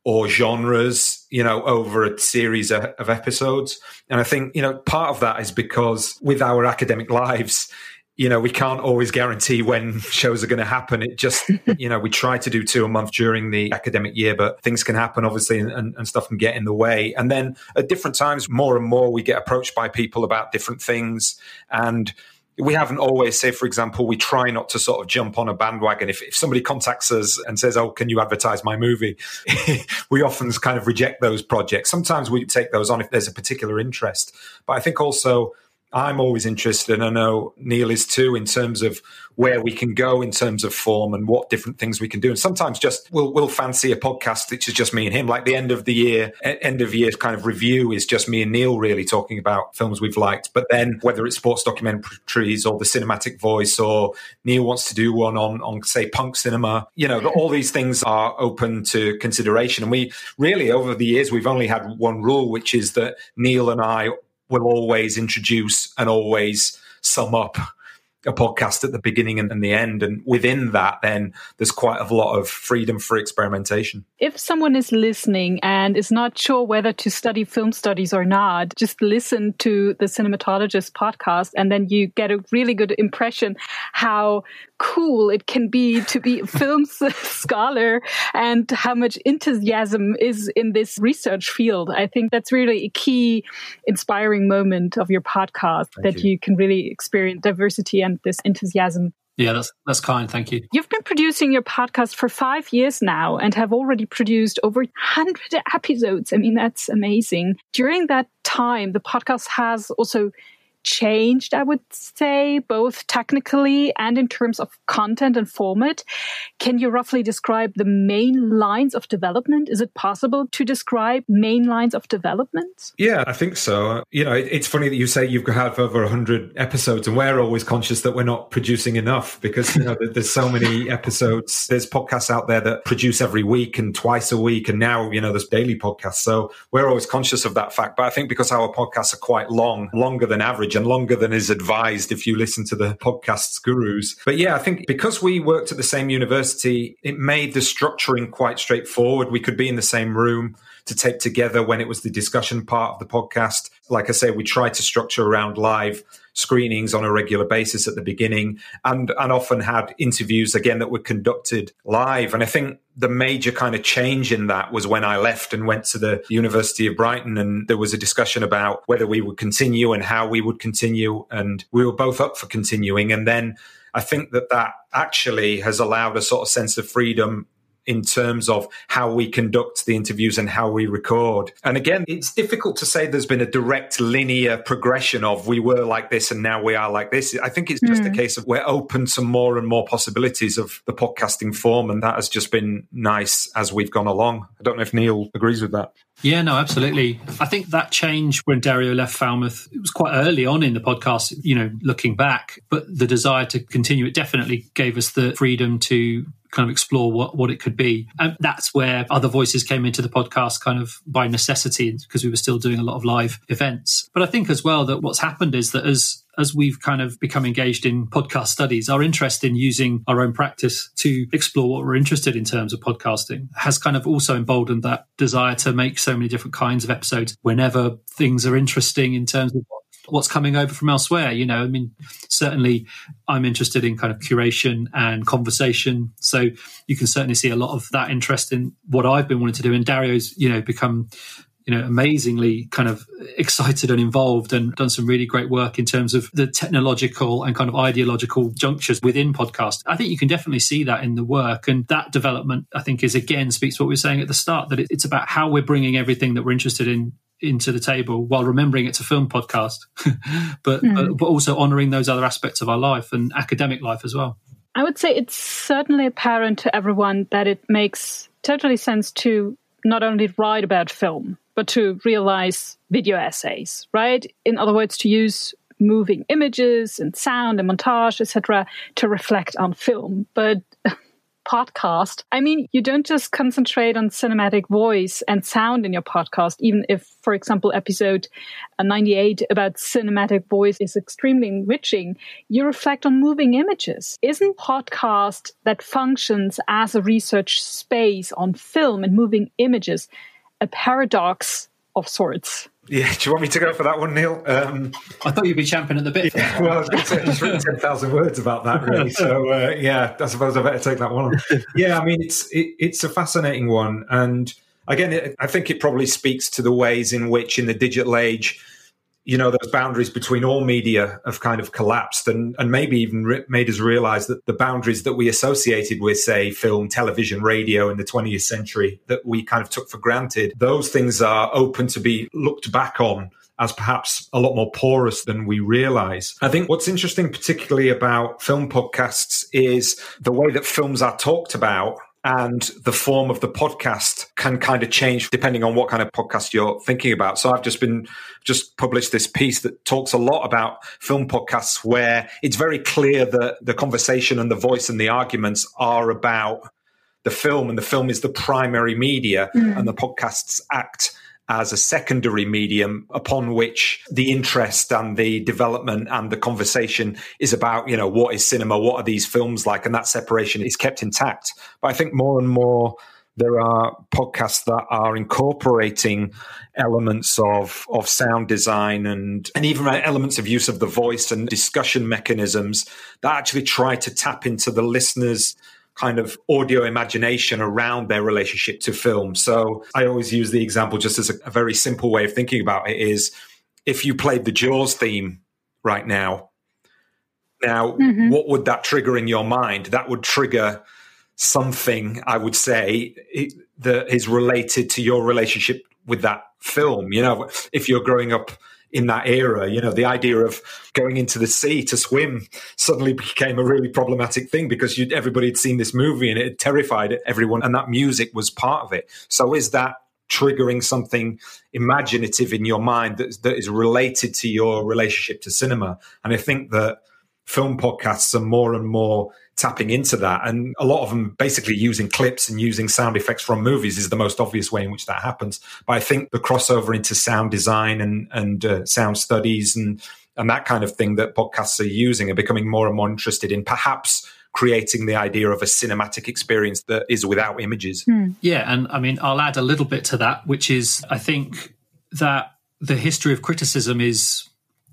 or genres, you know, over a series of, of, episodes. And I think, you know, part of that is because with our academic lives, you know, we can't always guarantee when <laughs> shows are going to happen. It just, <laughs> you know, we try to do two a month during the academic year, but things can happen, obviously, and, and stuff can get in the way. And then at different times, more and more, we get approached by people about different things. And we haven't always say for example we try not to sort of jump on a bandwagon. If, if somebody contacts us and says oh can you advertise my movie? <laughs> we often kind of reject those projects. Sometimes we take those on if there's a particular interest. But i think also I'm always interested, and I know Neil is too, in terms of where we can go in terms of form and what different things we can do. And sometimes just we'll we'll fancy a podcast which is just me and him. Like the end of the year, end of year kind of review is just me and Neil really talking about films we've liked. But then whether it's sports documentaries or the cinematic voice, or Neil wants to do one on on say punk cinema, you know, all these things are open to consideration. And we really over the years we've only had one rule, which is that Neil and I will always introduce and always sum up a podcast at the beginning and, the end. And within that, then there's quite a lot of freedom for experimentation. If someone is listening and is not sure whether to study film studies or not, just listen to the Cinematologist podcast and then you get a really good impression how cool it can be to be a film <laughs> scholar and how much enthusiasm is in this research field. I think that's really a key inspiring moment of your podcast Thank that you. you can really experience diversity and this enthusiasm yeah, that's that's kind. Thank you. You've been producing your podcast for five years now and have already produced over 100 episodes. I mean, that's amazing. During that time, the podcast has also changed, I would say, both technically and in terms of content and format. Can you roughly describe the main lines of development? Is it possible to describe main lines of development? Yeah, I think so. You know, it's funny that you say you've had over 100 episodes, and we're always conscious that we're not producing enough because, you know, there's so many <laughs> episodes. There's podcasts out there that produce every week and twice a week, and now, you know, there's daily podcasts. So we're always conscious of that fact. But I think because our podcasts are quite long, longer than average, and longer than is advised if you listen to the podcast's gurus. But yeah, I think because we worked at the same university, it made the structuring quite straightforward. We could be in the same room to tape together when it was the discussion part of the podcast. Like I say, we tried to structure around live screenings on a regular basis at the beginning and, and often had interviews again that were conducted live. And I think the major kind of change in that was when I left and went to the University of Brighton and there was a discussion about whether we would continue and how we would continue. And we were both up for continuing. And then I think that that actually has allowed a sort of sense of freedom in terms of how we conduct the interviews and how we record. And again, it's difficult to say there's been a direct linear progression of we were like this and now we are like this. I think it's just mm. a hmm. case of we're open to more and more possibilities of the podcasting form. And that has just been nice as we've gone along. I don't know if Neil agrees with that. Yeah, no, absolutely. I think that change when Dario left Falmouth, it was quite early on in the podcast, you know, looking back, but the desire to continue it definitely gave us the freedom to kind of explore what, what it could be. And that's where other voices came into the podcast kind of by necessity because we were still doing a lot of live events. But I think as well that what's happened is that as as we've kind of become engaged in podcast studies, our interest in using our own practice to explore what we're interested in terms of podcasting has kind of also emboldened that desire to make so many different kinds of episodes whenever things are interesting in terms of what's coming over from elsewhere. You know, I mean, certainly I'm interested in kind of curation and conversation. So you can certainly see a lot of that interest in what I've been wanting to do. And Dario's, you know, become you know, amazingly kind of excited and involved and done some really great work in terms of the technological and kind of ideological junctures within podcast. I think you can definitely see that in the work. And that development, I think, is again speaks to what we were saying at the start that it's about how we're bringing everything that we're interested in into the table while remembering it's a film podcast, <laughs> but, mm. but, but also honoring those other aspects of our life and academic life as well. I would say it's certainly apparent to everyone that it makes totally sense to not only write about film, but to realize video essays, right? In other words, to use moving images and sound and montage, etc., to reflect on film. But <laughs> podcast. I mean, you don't just concentrate on cinematic voice and sound in your podcast, even if, for example, episode 98 about cinematic voice is extremely enriching. You reflect on moving images. Isn't podcast that functions as a research space on film and moving images a paradox of sorts? Yeah, do you want me to go for that one, Neil? Um, I thought you'd be champing at the bit. Yeah, well, I was going to say, just written 10,000 words about that, really. So, uh, yeah, I suppose I better take that one on. Yeah, I mean, it's it, it's a fascinating one. And again, it, I think it probably speaks to the ways in which, in the digital age, you know those boundaries between all media have kind of collapsed and, and maybe even re- made us realize that the boundaries that we associated with say film television radio in the 20th century that we kind of took for granted those things are open to be looked back on as perhaps a lot more porous than we realize. I think what's interesting, particularly about film podcasts, is the way that films are talked about and the form of the podcast can kind of change depending on what kind of podcast you're thinking about. So I've just been just published this piece that talks a lot about film podcasts where it's very clear that the conversation and the voice and the arguments are about the film and the film is the primary media mm. and the podcasts act as a secondary medium upon which the interest and the development and the conversation is about, you know, what is cinema? What are these films like? And that separation is kept intact. But I think more and more there are podcasts that are incorporating elements of, of sound design and, and even elements of use of the voice and discussion mechanisms that actually try to tap into the listener's kind of audio imagination around their relationship to film. So I always use the example just as a, a very simple way of thinking about it is if you played the Jaws theme right now, now mm-hmm. what would that trigger in your mind? That would trigger something, I would say, that is related to your relationship with that film. You know, if you're growing up in that era. You know, the idea of going into the sea to swim suddenly <laughs> became a really problematic thing because everybody had seen this movie and it terrified everyone, and that music was part of it. So, is that triggering something imaginative in your mind that, that is related to your relationship to cinema? And I think that film podcasts are more and more tapping into that. And a lot of them basically using clips and using sound effects from movies is the most obvious way in which that happens. But I think the crossover into sound design and, and uh, sound studies and, and that kind of thing that podcasts are using are becoming more and more interested in perhaps creating the idea of a cinematic experience that is without images. Hmm. Yeah. And I mean, I'll add a little bit to that, which is I think that the history of criticism is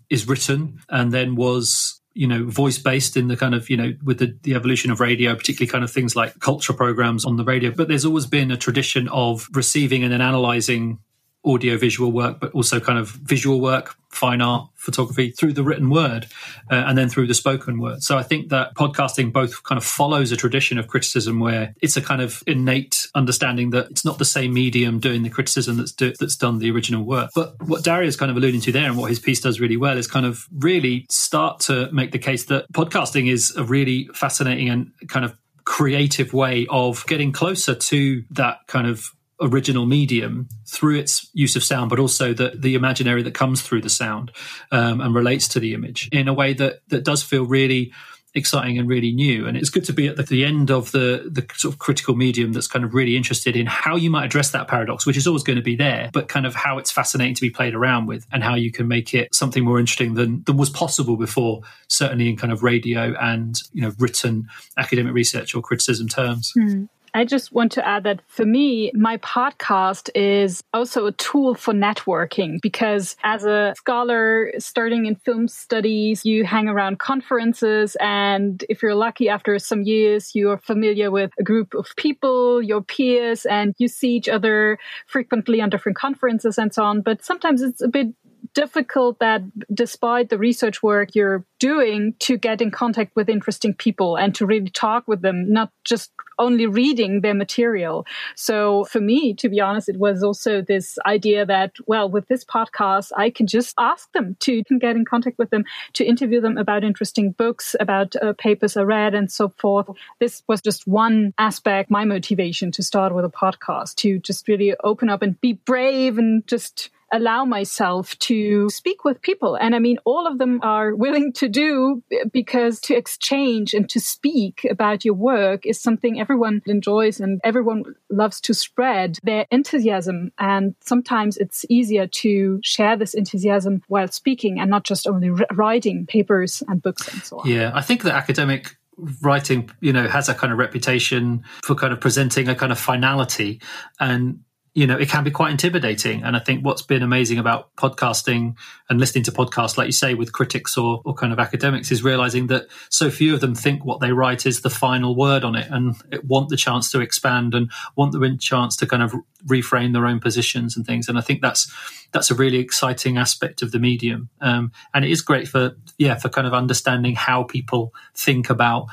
is written and then was you know voice based in the kind of you know with the, the evolution of radio particularly kind of things like culture programs on the radio. But there's always been a tradition of receiving and then analyzing audio visual work, but also kind of visual work, fine art, photography through the written word, uh, and then through the spoken word. So I think that podcasting both kind of follows a tradition of criticism where it's a kind of innate understanding that it's not the same medium doing the criticism that's do, that's done the original work. But what Dario's kind of alluding to there, and what his piece does really well, is kind of really start to make the case that podcasting is a really fascinating and kind of creative way of getting closer to that kind of original medium through its use of sound, but also the the imaginary that comes through the sound um, and relates to the image in a way that that does feel really exciting and really new. And it's good to be at the, the, end of the the sort of critical medium that's kind of really interested in how you might address that paradox, which is always going to be there, but kind of how it's fascinating to be played around with and how you can make it something more interesting than than was possible before, certainly in kind of radio and you know written academic research or criticism terms. Mm. I just want to add that for me, my podcast is also a tool for networking because as a scholar starting in film studies, you hang around conferences. And if you're lucky, after some years, you are familiar with a group of people, your peers, and you see each other frequently on different conferences and so on. But sometimes it's a bit difficult that despite the research work you're doing to get in contact with interesting people and to really talk with them, not just only reading their material. So for me, to be honest, it was also this idea that, well, with this podcast, I can just ask them to get in contact with them, to interview them about interesting books, about uh, papers I read and so forth. This was just one aspect, my motivation to start with a podcast, to just really open up and be brave and just allow myself to speak with people. And I mean, all of them are willing to do because to exchange and to speak about your work is something everyone enjoys and everyone loves to spread their enthusiasm. And sometimes it's easier to share this enthusiasm while speaking and not just only writing papers and books and so on. Yeah, I think that academic writing you know has a kind of reputation for kind of presenting a kind of finality and you know, it can be quite intimidating. And I think what's been amazing about podcasting and listening to podcasts, like you say, with critics or, or kind of academics, is realizing that so few of them think what they write is the final word on it and want the chance to expand and want the chance to kind of reframe their own positions and things. And I think that's that's a really exciting aspect of the medium. Um, and it is great for yeah for kind of understanding how people think about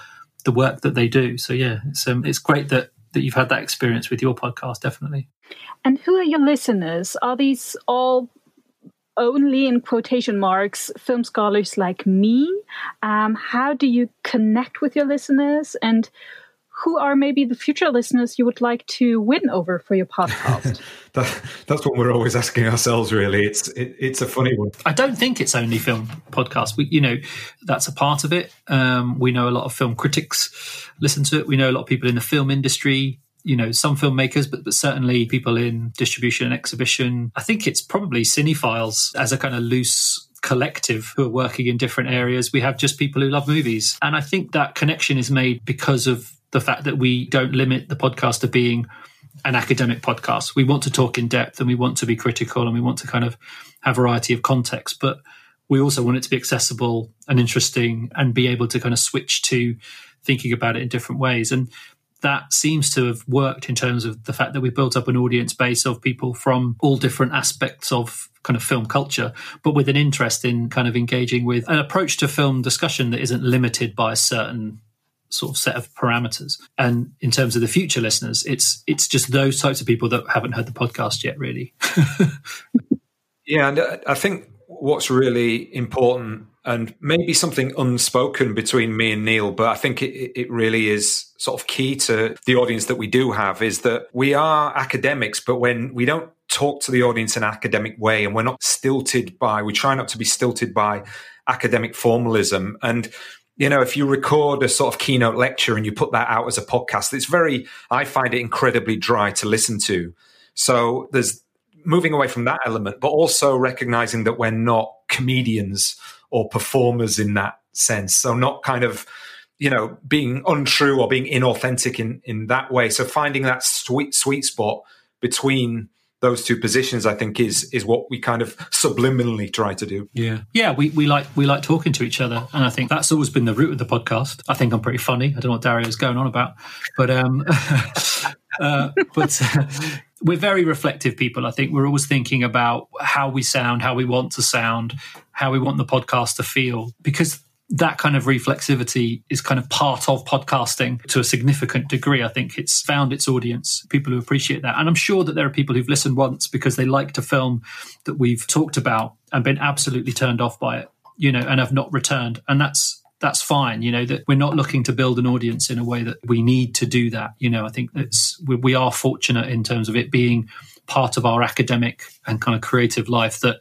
the work that they do. So yeah, it's um, it's great that that you've had that experience with your podcast, definitely. And who are your listeners? Are these all only in quotation marks film scholars like me? Um, how do you connect with your listeners? And who are maybe the future listeners you would like to win over for your podcast? <laughs> that, that's what we're always asking ourselves. Really, it's it, it's a funny one. I don't think it's only film podcasts. We, you know, that's a part of it. Um, we know a lot of film critics listen to it. We know a lot of people in the film industry. You know, some filmmakers, but but certainly people in distribution and exhibition. I think it's probably cinephiles as a kind of loose collective who are working in different areas. We have just people who love movies. And I think that connection is made because of the fact that we don't limit the podcast to being an academic podcast. We want to talk in depth and we want to be critical and we want to kind of have a variety of context, but we also want it to be accessible and interesting and be able to kind of switch to thinking about it in different ways. And that seems to have worked in terms of the fact that we built up an audience base of people from all different aspects of kind of film culture, but with an interest in kind of engaging with an approach to film discussion that isn't limited by a certain sort of set of parameters. And in terms of the future listeners, it's it's just those types of people that haven't heard the podcast yet, really. <laughs> yeah, and uh, I think what's really important and maybe something unspoken between me and Neil, but I think it, it really is sort of key to the audience that we do have is that we are academics, but when we don't talk to the audience in an academic way and we're not stilted by, we try not to be stilted by academic formalism. And you know, if you record a sort of keynote lecture and you put that out as a podcast, it's very, I find it incredibly dry to listen to. So there's moving away from that element, but also recognizing that we're not comedians or performers in that sense. So not kind of, you know, being untrue or being inauthentic in, in that way. So finding that sweet, sweet spot between those two positions i think is is what we kind of subliminally try to do. Yeah. Yeah we, we like we like talking to each other. And i think that's always been the root of the podcast. I think i'm pretty funny. I don't know what dario is going on about. But um <laughs> uh, but uh, we're very reflective people i think we're always thinking about how we sound how we want to sound how we want the podcast to feel because that kind of reflexivity is kind of part of podcasting to a significant degree. I think it's found its audience, people who appreciate that. And I'm sure that there are people who've listened once because they liked a film that we've talked about and been absolutely turned off by it, you know, and have not returned. And that's that's fine, you know, that we're not looking to build an audience in a way that we need to do that. You know, I think that's we, we are fortunate in terms of it being part of our academic and kind of creative life that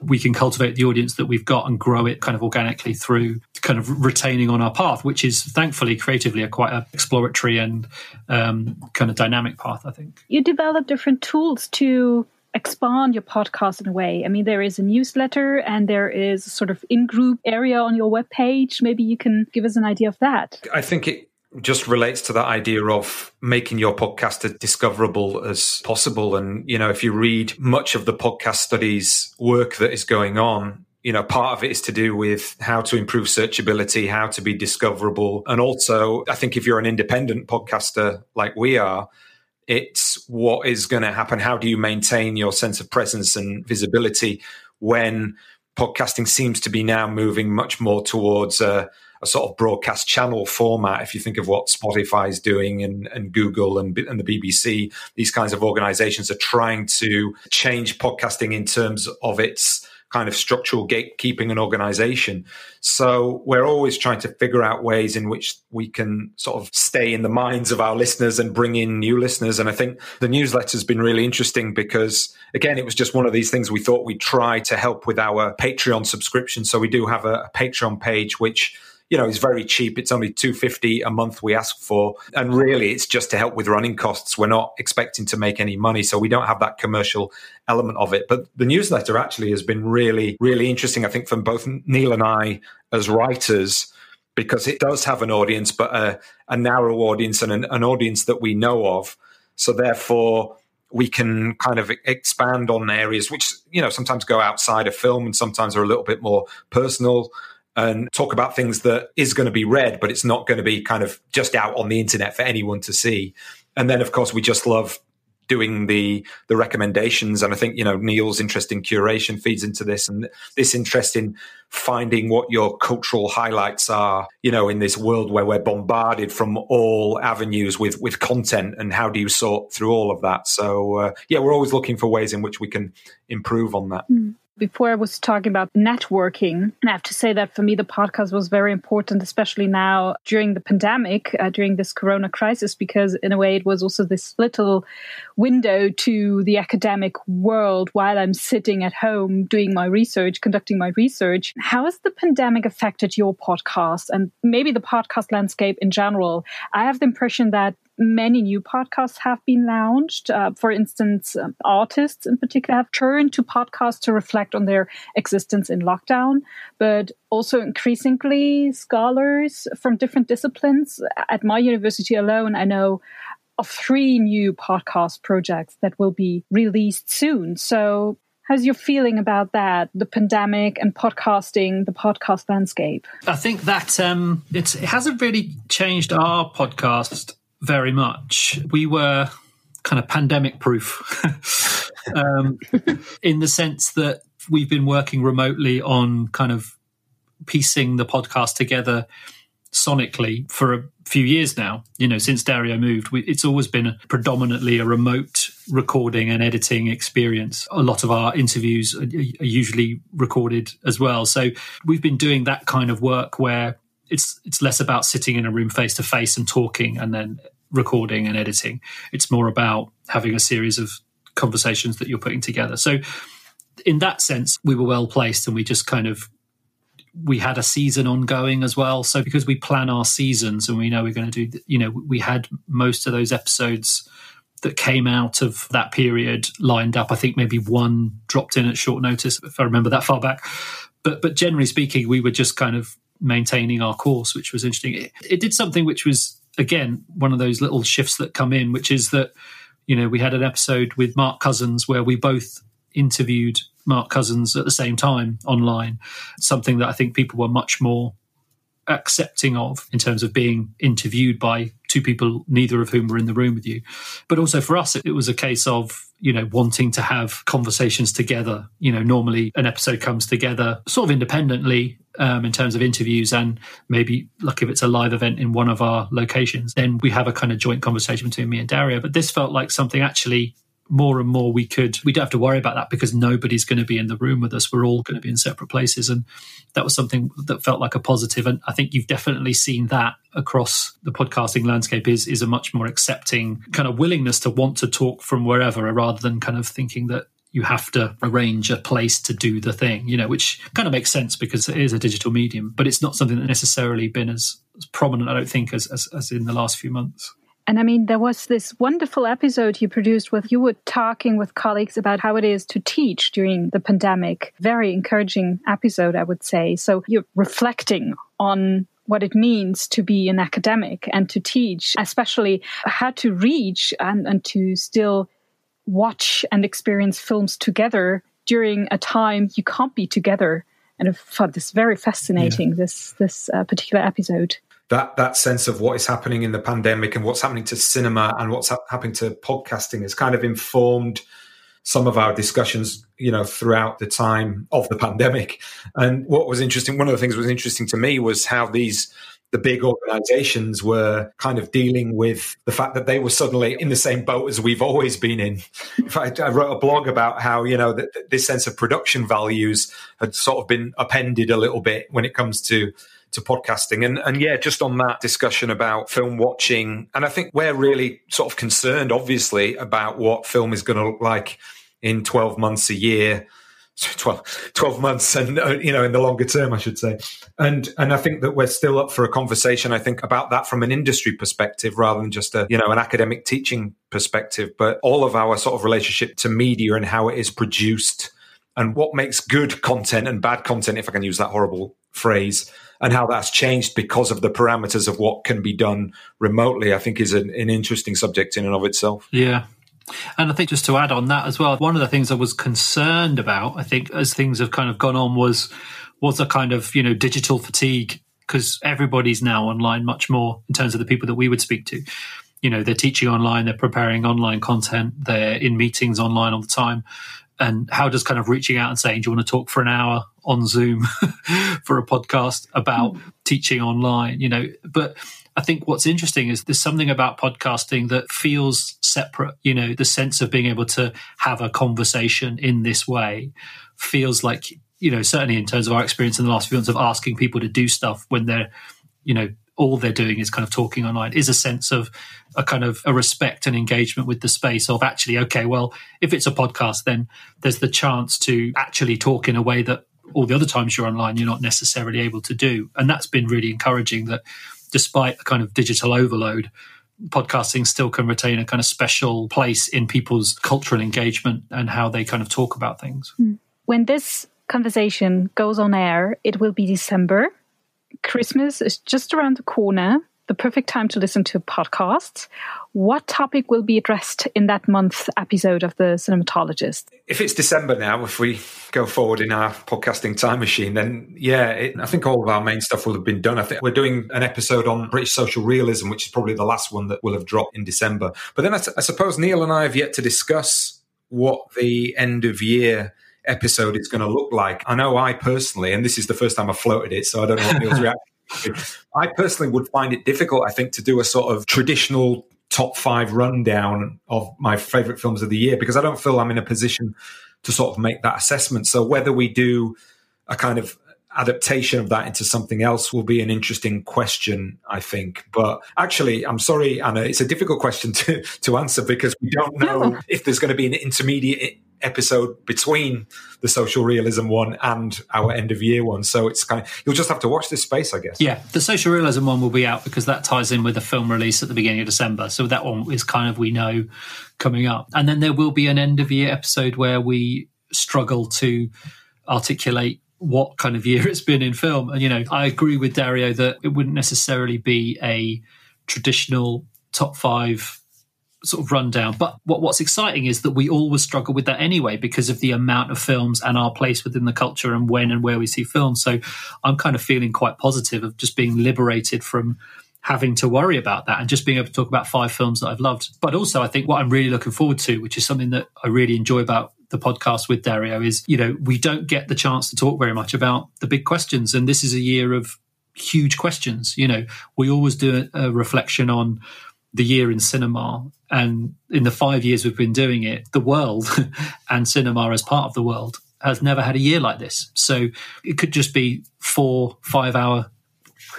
we can cultivate the audience that we've got and grow it kind of organically through kind of retaining on our path, which is thankfully creatively a quite a exploratory and um, kind of dynamic path, I think. You develop different tools to expand your podcast in a way. I mean, there is a newsletter and there is a sort of in group area on your webpage. Maybe you can give us an idea of that. I think it just relates to that idea of making your podcast as discoverable as possible. And, you know, if you read much of the podcast studies work that is going on, you know, part of it is to do with how to improve searchability, how to be discoverable. And also, I think if you're an independent podcaster like we are, it's what is going to happen. How do you maintain your sense of presence and visibility when podcasting seems to be now moving much more towards a, a sort of broadcast channel format. If you think of what Spotify is doing and, and Google and, and the BBC, these kinds of organizations are trying to change podcasting in terms of its kind of structural gatekeeping and organization. So we're always trying to figure out ways in which we can sort of stay in the minds of our listeners and bring in new listeners. And I think the newsletter has been really interesting because, again, it was just one of these things we thought we'd try to help with our Patreon subscription. So we do have a, a Patreon page which you know, it's very cheap. It's only 250 a month we ask for. And really it's just to help with running costs. We're not expecting to make any money. So we don't have that commercial element of it. But the newsletter actually has been really, really interesting, I think, from both Neil and I as writers because it does have an audience, but a, a narrow audience and an, an, audience that we know of. So therefore, we can kind of expand on areas which you know sometimes go outside of film and sometimes are a little bit more personal and talk about things that is going to be read, but it's not going to be kind of just out on the internet for anyone to see. And then, of course, we just love doing the the recommendations and i think you know neil's interest in curation feeds into this and this interest in finding what your cultural highlights are you know in this world where we're bombarded from all avenues with with content and how do you sort through all of that so uh, yeah we're always looking for ways in which we can improve on that mm. Before I was talking about networking, I have to say that for me, the podcast was very important, especially now during the pandemic, uh, during this corona crisis, because in a way it was also this little window to the academic world while I'm sitting at home doing my research, conducting my research. How has the pandemic affected your podcast and maybe the podcast landscape in general? I have the impression that many new podcasts have been launched. Uh, for instance, um, artists in particular have turned to podcasts to reflect on their existence in lockdown, but also increasingly scholars from different disciplines. At my university alone, I know of three new podcast projects that will be released soon. So, How's your feeling about that? The pandemic and podcasting, the podcast landscape. I think that um, it hasn't really changed our podcast very much. We were kind of pandemic proof <laughs> um, in the sense that we've been working remotely on kind of piecing the podcast together sonically for a few years now. You know, since Dario moved, we, it's always been a, predominantly a remote recording and editing experience. A lot of our interviews are, are usually recorded as well. So we've been doing that kind of work where it's it's less about sitting in a room face to face and talking and then recording and editing. It's more about having a series of conversations that you're putting together. So in that sense, we were well placed and we just kind of we had a season ongoing as well. So because we plan our seasons and we know we're going to do, you know, we had most of those episodes that came out of that period lined up. I think maybe one dropped in at short notice, if I remember that far back. But but generally speaking, we were just kind of maintaining our course, which was interesting. It, it did something which was again one of those little shifts that come in, which is that you know we had an episode with Mark Cousins where we both interviewed Mark Cousins at the same time online, something that I think people were much more accepting of in terms of being interviewed by two people, neither of whom were in the room with you. But also for us, it, was a case of, you know, wanting to have conversations together. You know, normally an episode comes together sort of independently um, in terms of interviews and maybe like if it's a live event in one of our locations, then we have a kind of joint conversation between me and Dario. But this felt like something actually more and more we could we don't have to worry about that because nobody's going to be in the room with us. We're all going to be in separate places. And that was something that felt like a positive. And i think you've definitely seen that across the podcasting landscape is is a much more accepting kind of willingness to want to talk from wherever rather than kind of thinking that you have to arrange a place to do the thing, you know, which kind of makes sense because it is a digital medium, but it's not something that necessarily been as, as prominent, I don't think, as, as, as in the last few months. And I mean, there was this wonderful episode you produced with you were talking with colleagues about how it is to teach during the pandemic. Very encouraging episode, I would say. So you're reflecting on what it means to be an academic and to teach, especially how to reach and, and to still watch and experience films together during a time you can't be together. And I found this very fascinating, yeah. this, this uh, particular episode that that sense of what is happening in the pandemic and what's happening to cinema and what's ha- happening to podcasting has kind of informed some of our discussions, you know, throughout the time of the pandemic. And what was interesting, one of the things that was interesting to me was how these the big organizations were kind of dealing with the fact that they were suddenly in the same boat as we've always been in. <laughs> In fact, I wrote a blog about how, you know, that this sense of production values had sort of been appended a little bit when it comes to to podcasting. And, and yeah, just on that discussion about film watching, and I think we're really sort of concerned, obviously, about what film is going to look like in 12 months, a year. 12, 12 months and uh, you know in the longer term i should say and and i think that we're still up for a conversation i think about that from an industry perspective rather than just a you know an academic teaching perspective but all of our sort of relationship to media and how it is produced and what makes good content and bad content if i can use that horrible phrase and how that's changed because of the parameters of what can be done remotely, I think is an, an interesting subject in and of itself. Yeah. And I think just to add on that as well, one of the things I was concerned about, I think, as things have kind of gone on, was was a kind of you know digital fatigue because everybody's now online much more in terms of the people that we would speak to. You know, they're teaching online, they're preparing online content, they're in meetings online all the time, and how does kind of reaching out and saying, "Do you want to talk for an hour on Zoom <laughs> for a podcast about mm. teaching online?" You know, but I think what's interesting is there's something about podcasting that feels separate. You know, the sense of being able to have a conversation in this way feels like, you know, certainly in terms of our experience in the last few months of asking people to do stuff when they're, you know, all they're doing is kind of talking online is a sense of a kind of a respect and engagement with the space of actually okay well if it's a podcast then there's the chance to actually talk in a way that all the other times you're online you're not necessarily able to do. And that's been really encouraging that despite the kind of digital overload podcasting still can retain a kind of special place in people's cultural engagement and how they kind of talk about things. Hmm. when this conversation goes on air it will be december Christmas is just around the corner, the perfect time to listen to podcasts. What topic will be addressed in that month's episode of The Cinematologist? If it's December now, if we go forward in our podcasting time machine, then yeah, it, I think all of our main stuff will have been done. I think we're doing an episode on British social realism, which is probably the last one that will have dropped in December. But then I, suppose Neil and I have yet to discuss what the end of year episode is going to look like. I know I personally, and this is the first time I've floated it, so I don't know what Neil's <laughs> reaction. I personally would find it difficult, I think, to do a sort of traditional top five rundown of my favorite films of the year because I don't feel I'm in a position to sort of make that assessment. So whether we do a kind of adaptation of that into something else will be an interesting question, I think. But actually, I'm sorry, Anna, it's a difficult question <laughs> to, to answer because we don't know no. if there's going to be an intermediate episode between the social realism one and our end of year one. So it's kind of you'll just have to watch this space, I guess. Yeah, the social realism one will be out because that ties in with the film release at the beginning of December. So that one is kind of we know coming up, and then there will be an end of year episode where we struggle to articulate what kind of year <laughs> it's been in film. And you know, I agree with Dario that it wouldn't necessarily be a traditional top five sort of rundown. But what, what's exciting is that we always struggle with that anyway because of the amount of films and our place within the culture and when and where we see films. So I'm kind of feeling quite positive of just being liberated from having to worry about that and just being able to talk about five films that I've loved. But also, I think what I'm really looking forward to, which is something that I really enjoy about the podcast with Dario, is you know we don't get the chance to talk very much about the big questions, and this is a year of huge questions. You know, we always do a, a reflection on the year in cinema. And in the five years we've been doing it, the world <laughs> and cinema as part of the world has never had a year like this. So it could just be four, five hour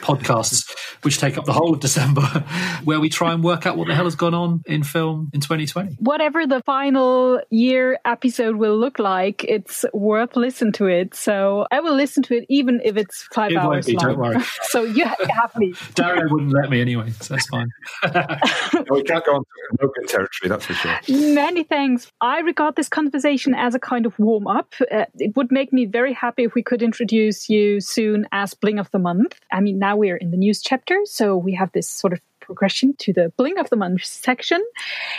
podcasts, which take up the whole of December, <laughs> where we try and work out what the hell has gone on in film in 2020. Whatever the final year episode will look like, it's worth listening to it. So I will listen to it even if it's five it hours be, long. Don't worry. <laughs> so you have me. <laughs> Darren wouldn't let me anyway, so that's fine. we can't go on to open territory, that's for sure. Many thanks. I regard this conversation as a kind of warm up. Uh, it would make me very happy if we could introduce you soon as Bling of the Month. I mean, now we're in the news chapter, so we have this sort of progression to the Bling of the Month section.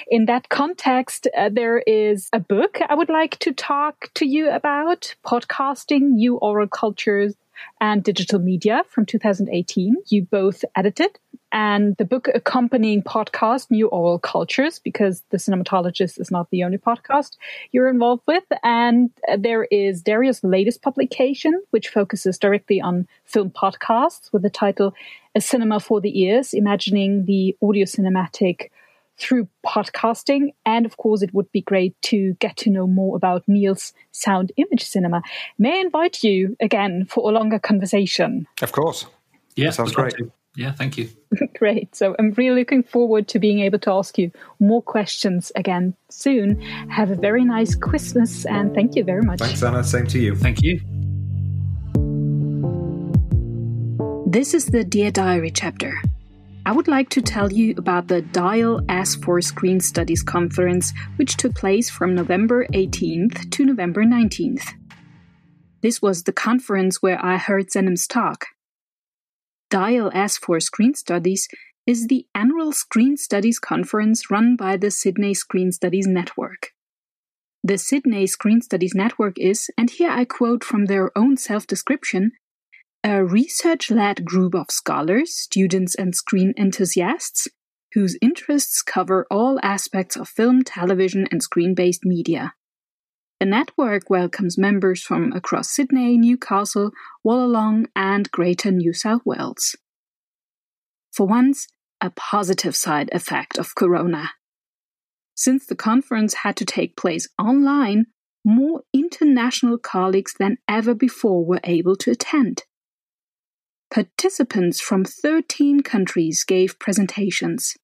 In that context, uh, there is a book I would like to talk to you about podcasting, new aural cultures, and digital media from 2018. You both edited and the book accompanying podcast, New Aural Cultures, because The Cinematologist is not the only podcast you're involved with. And there is Dario's latest publication, which focuses directly on film podcasts with the title A Cinema for the Ears, imagining the audio cinematic through podcasting. And of course, it would be great to get to know more about Neil's sound image cinema. May I invite you again for a longer conversation? Of course. Yeah, that sounds great. Yeah, thank you. <laughs> Great. So I'm really looking forward to being able to ask you more questions again soon. Have a very nice Christmas and thank you very much. Thanks, Anna. Same to you. Thank you. This is the Dear Diary chapter. I would like to tell you about the Dial S for Screen Studies conference, which took place from November 18th to November 19th. This was the conference where I heard Senem's talk. Dial S for Screen Studies is the annual Screen Studies conference run by the Sydney Screen Studies Network. The Sydney Screen Studies Network is, and here I quote from their own self description, a research led group of scholars, students, and screen enthusiasts whose interests cover all aspects of film, television, and screen based media. The network welcomes members from across Sydney, Newcastle, Wollongong, and Greater New South Wales. For once, a positive side effect of Corona. Since the conference had to take place online, more international colleagues than ever before were able to attend. Participants from 13 countries gave presentations.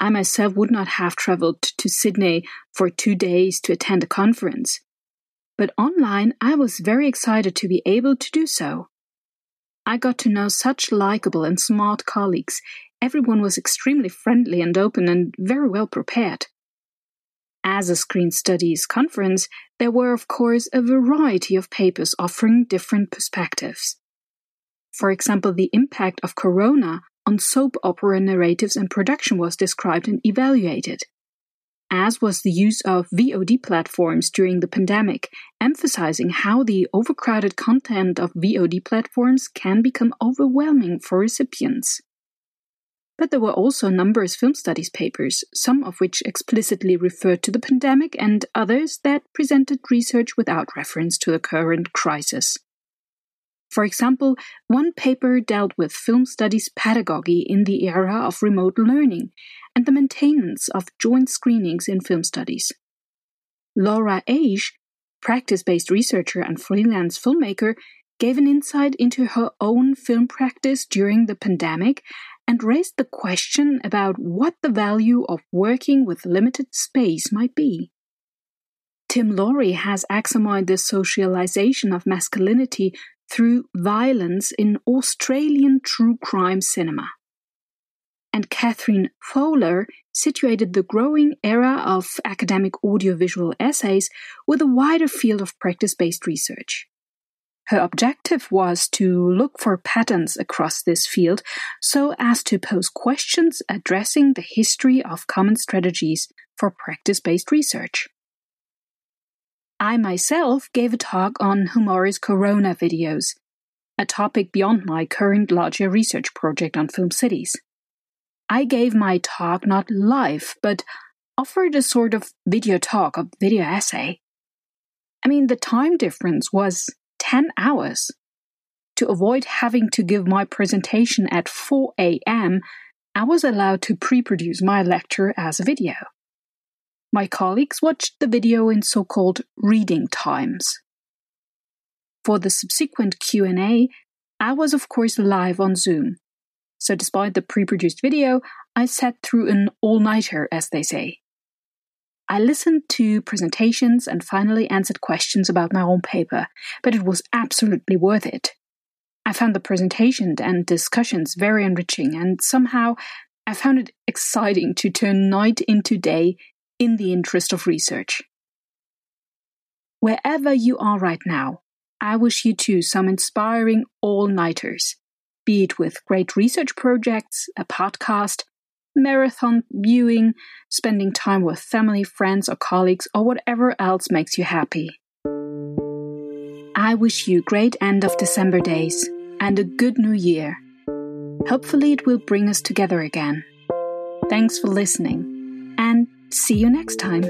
I myself would not have traveled to Sydney for two days to attend a conference. But online, I was very excited to be able to do so. I got to know such likable and smart colleagues. Everyone was extremely friendly and open and very well prepared. As a Screen Studies conference, there were, of course, a variety of papers offering different perspectives. For example, the impact of Corona on soap opera narratives and production was described and evaluated, as was the use of VOD platforms during the pandemic, emphasizing how the overcrowded content of VOD platforms can become overwhelming for recipients. But there were also numerous film studies papers, some of which explicitly referred to the pandemic and others that presented research without reference to the current crisis. For example, one paper dealt with film studies pedagogy in the era of remote learning and the maintenance of joint screenings in film studies. Laura Age, practice based researcher and freelance filmmaker, gave an insight into her own film practice during the pandemic and raised the question about what the value of working with limited space might be. Tim Laurie has examined the socialization of masculinity through violence in Australian true crime cinema. And Catherine Fowler situated the growing era of academic audiovisual essays with a wider field of practice based research. Her objective was to look for patterns across this field so as to pose questions addressing the history of common strategies for practice based research. I myself gave a talk on humorous corona videos, a topic beyond my current larger research project on film cities. I gave my talk not live, but offered a sort of video talk, a video essay. I mean, the time difference was 10 hours. To avoid having to give my presentation at 4 a.m., I was allowed to pre produce my lecture as a video. My colleagues watched the video in so-called reading times. For the subsequent Q&A, I was of course live on Zoom. So despite the pre-produced video, I sat through an all-nighter as they say. I listened to presentations and finally answered questions about my own paper, but it was absolutely worth it. I found the presentation and discussions very enriching, and somehow I found it exciting to turn night into day in the interest of research. Wherever you are right now, I wish you too some inspiring all nighters, be it with great research projects, a podcast, marathon viewing, spending time with family, friends, or colleagues, or whatever else makes you happy. I wish you great end of December days and a good new year. Hopefully, it will bring us together again. Thanks for listening, and see you next time.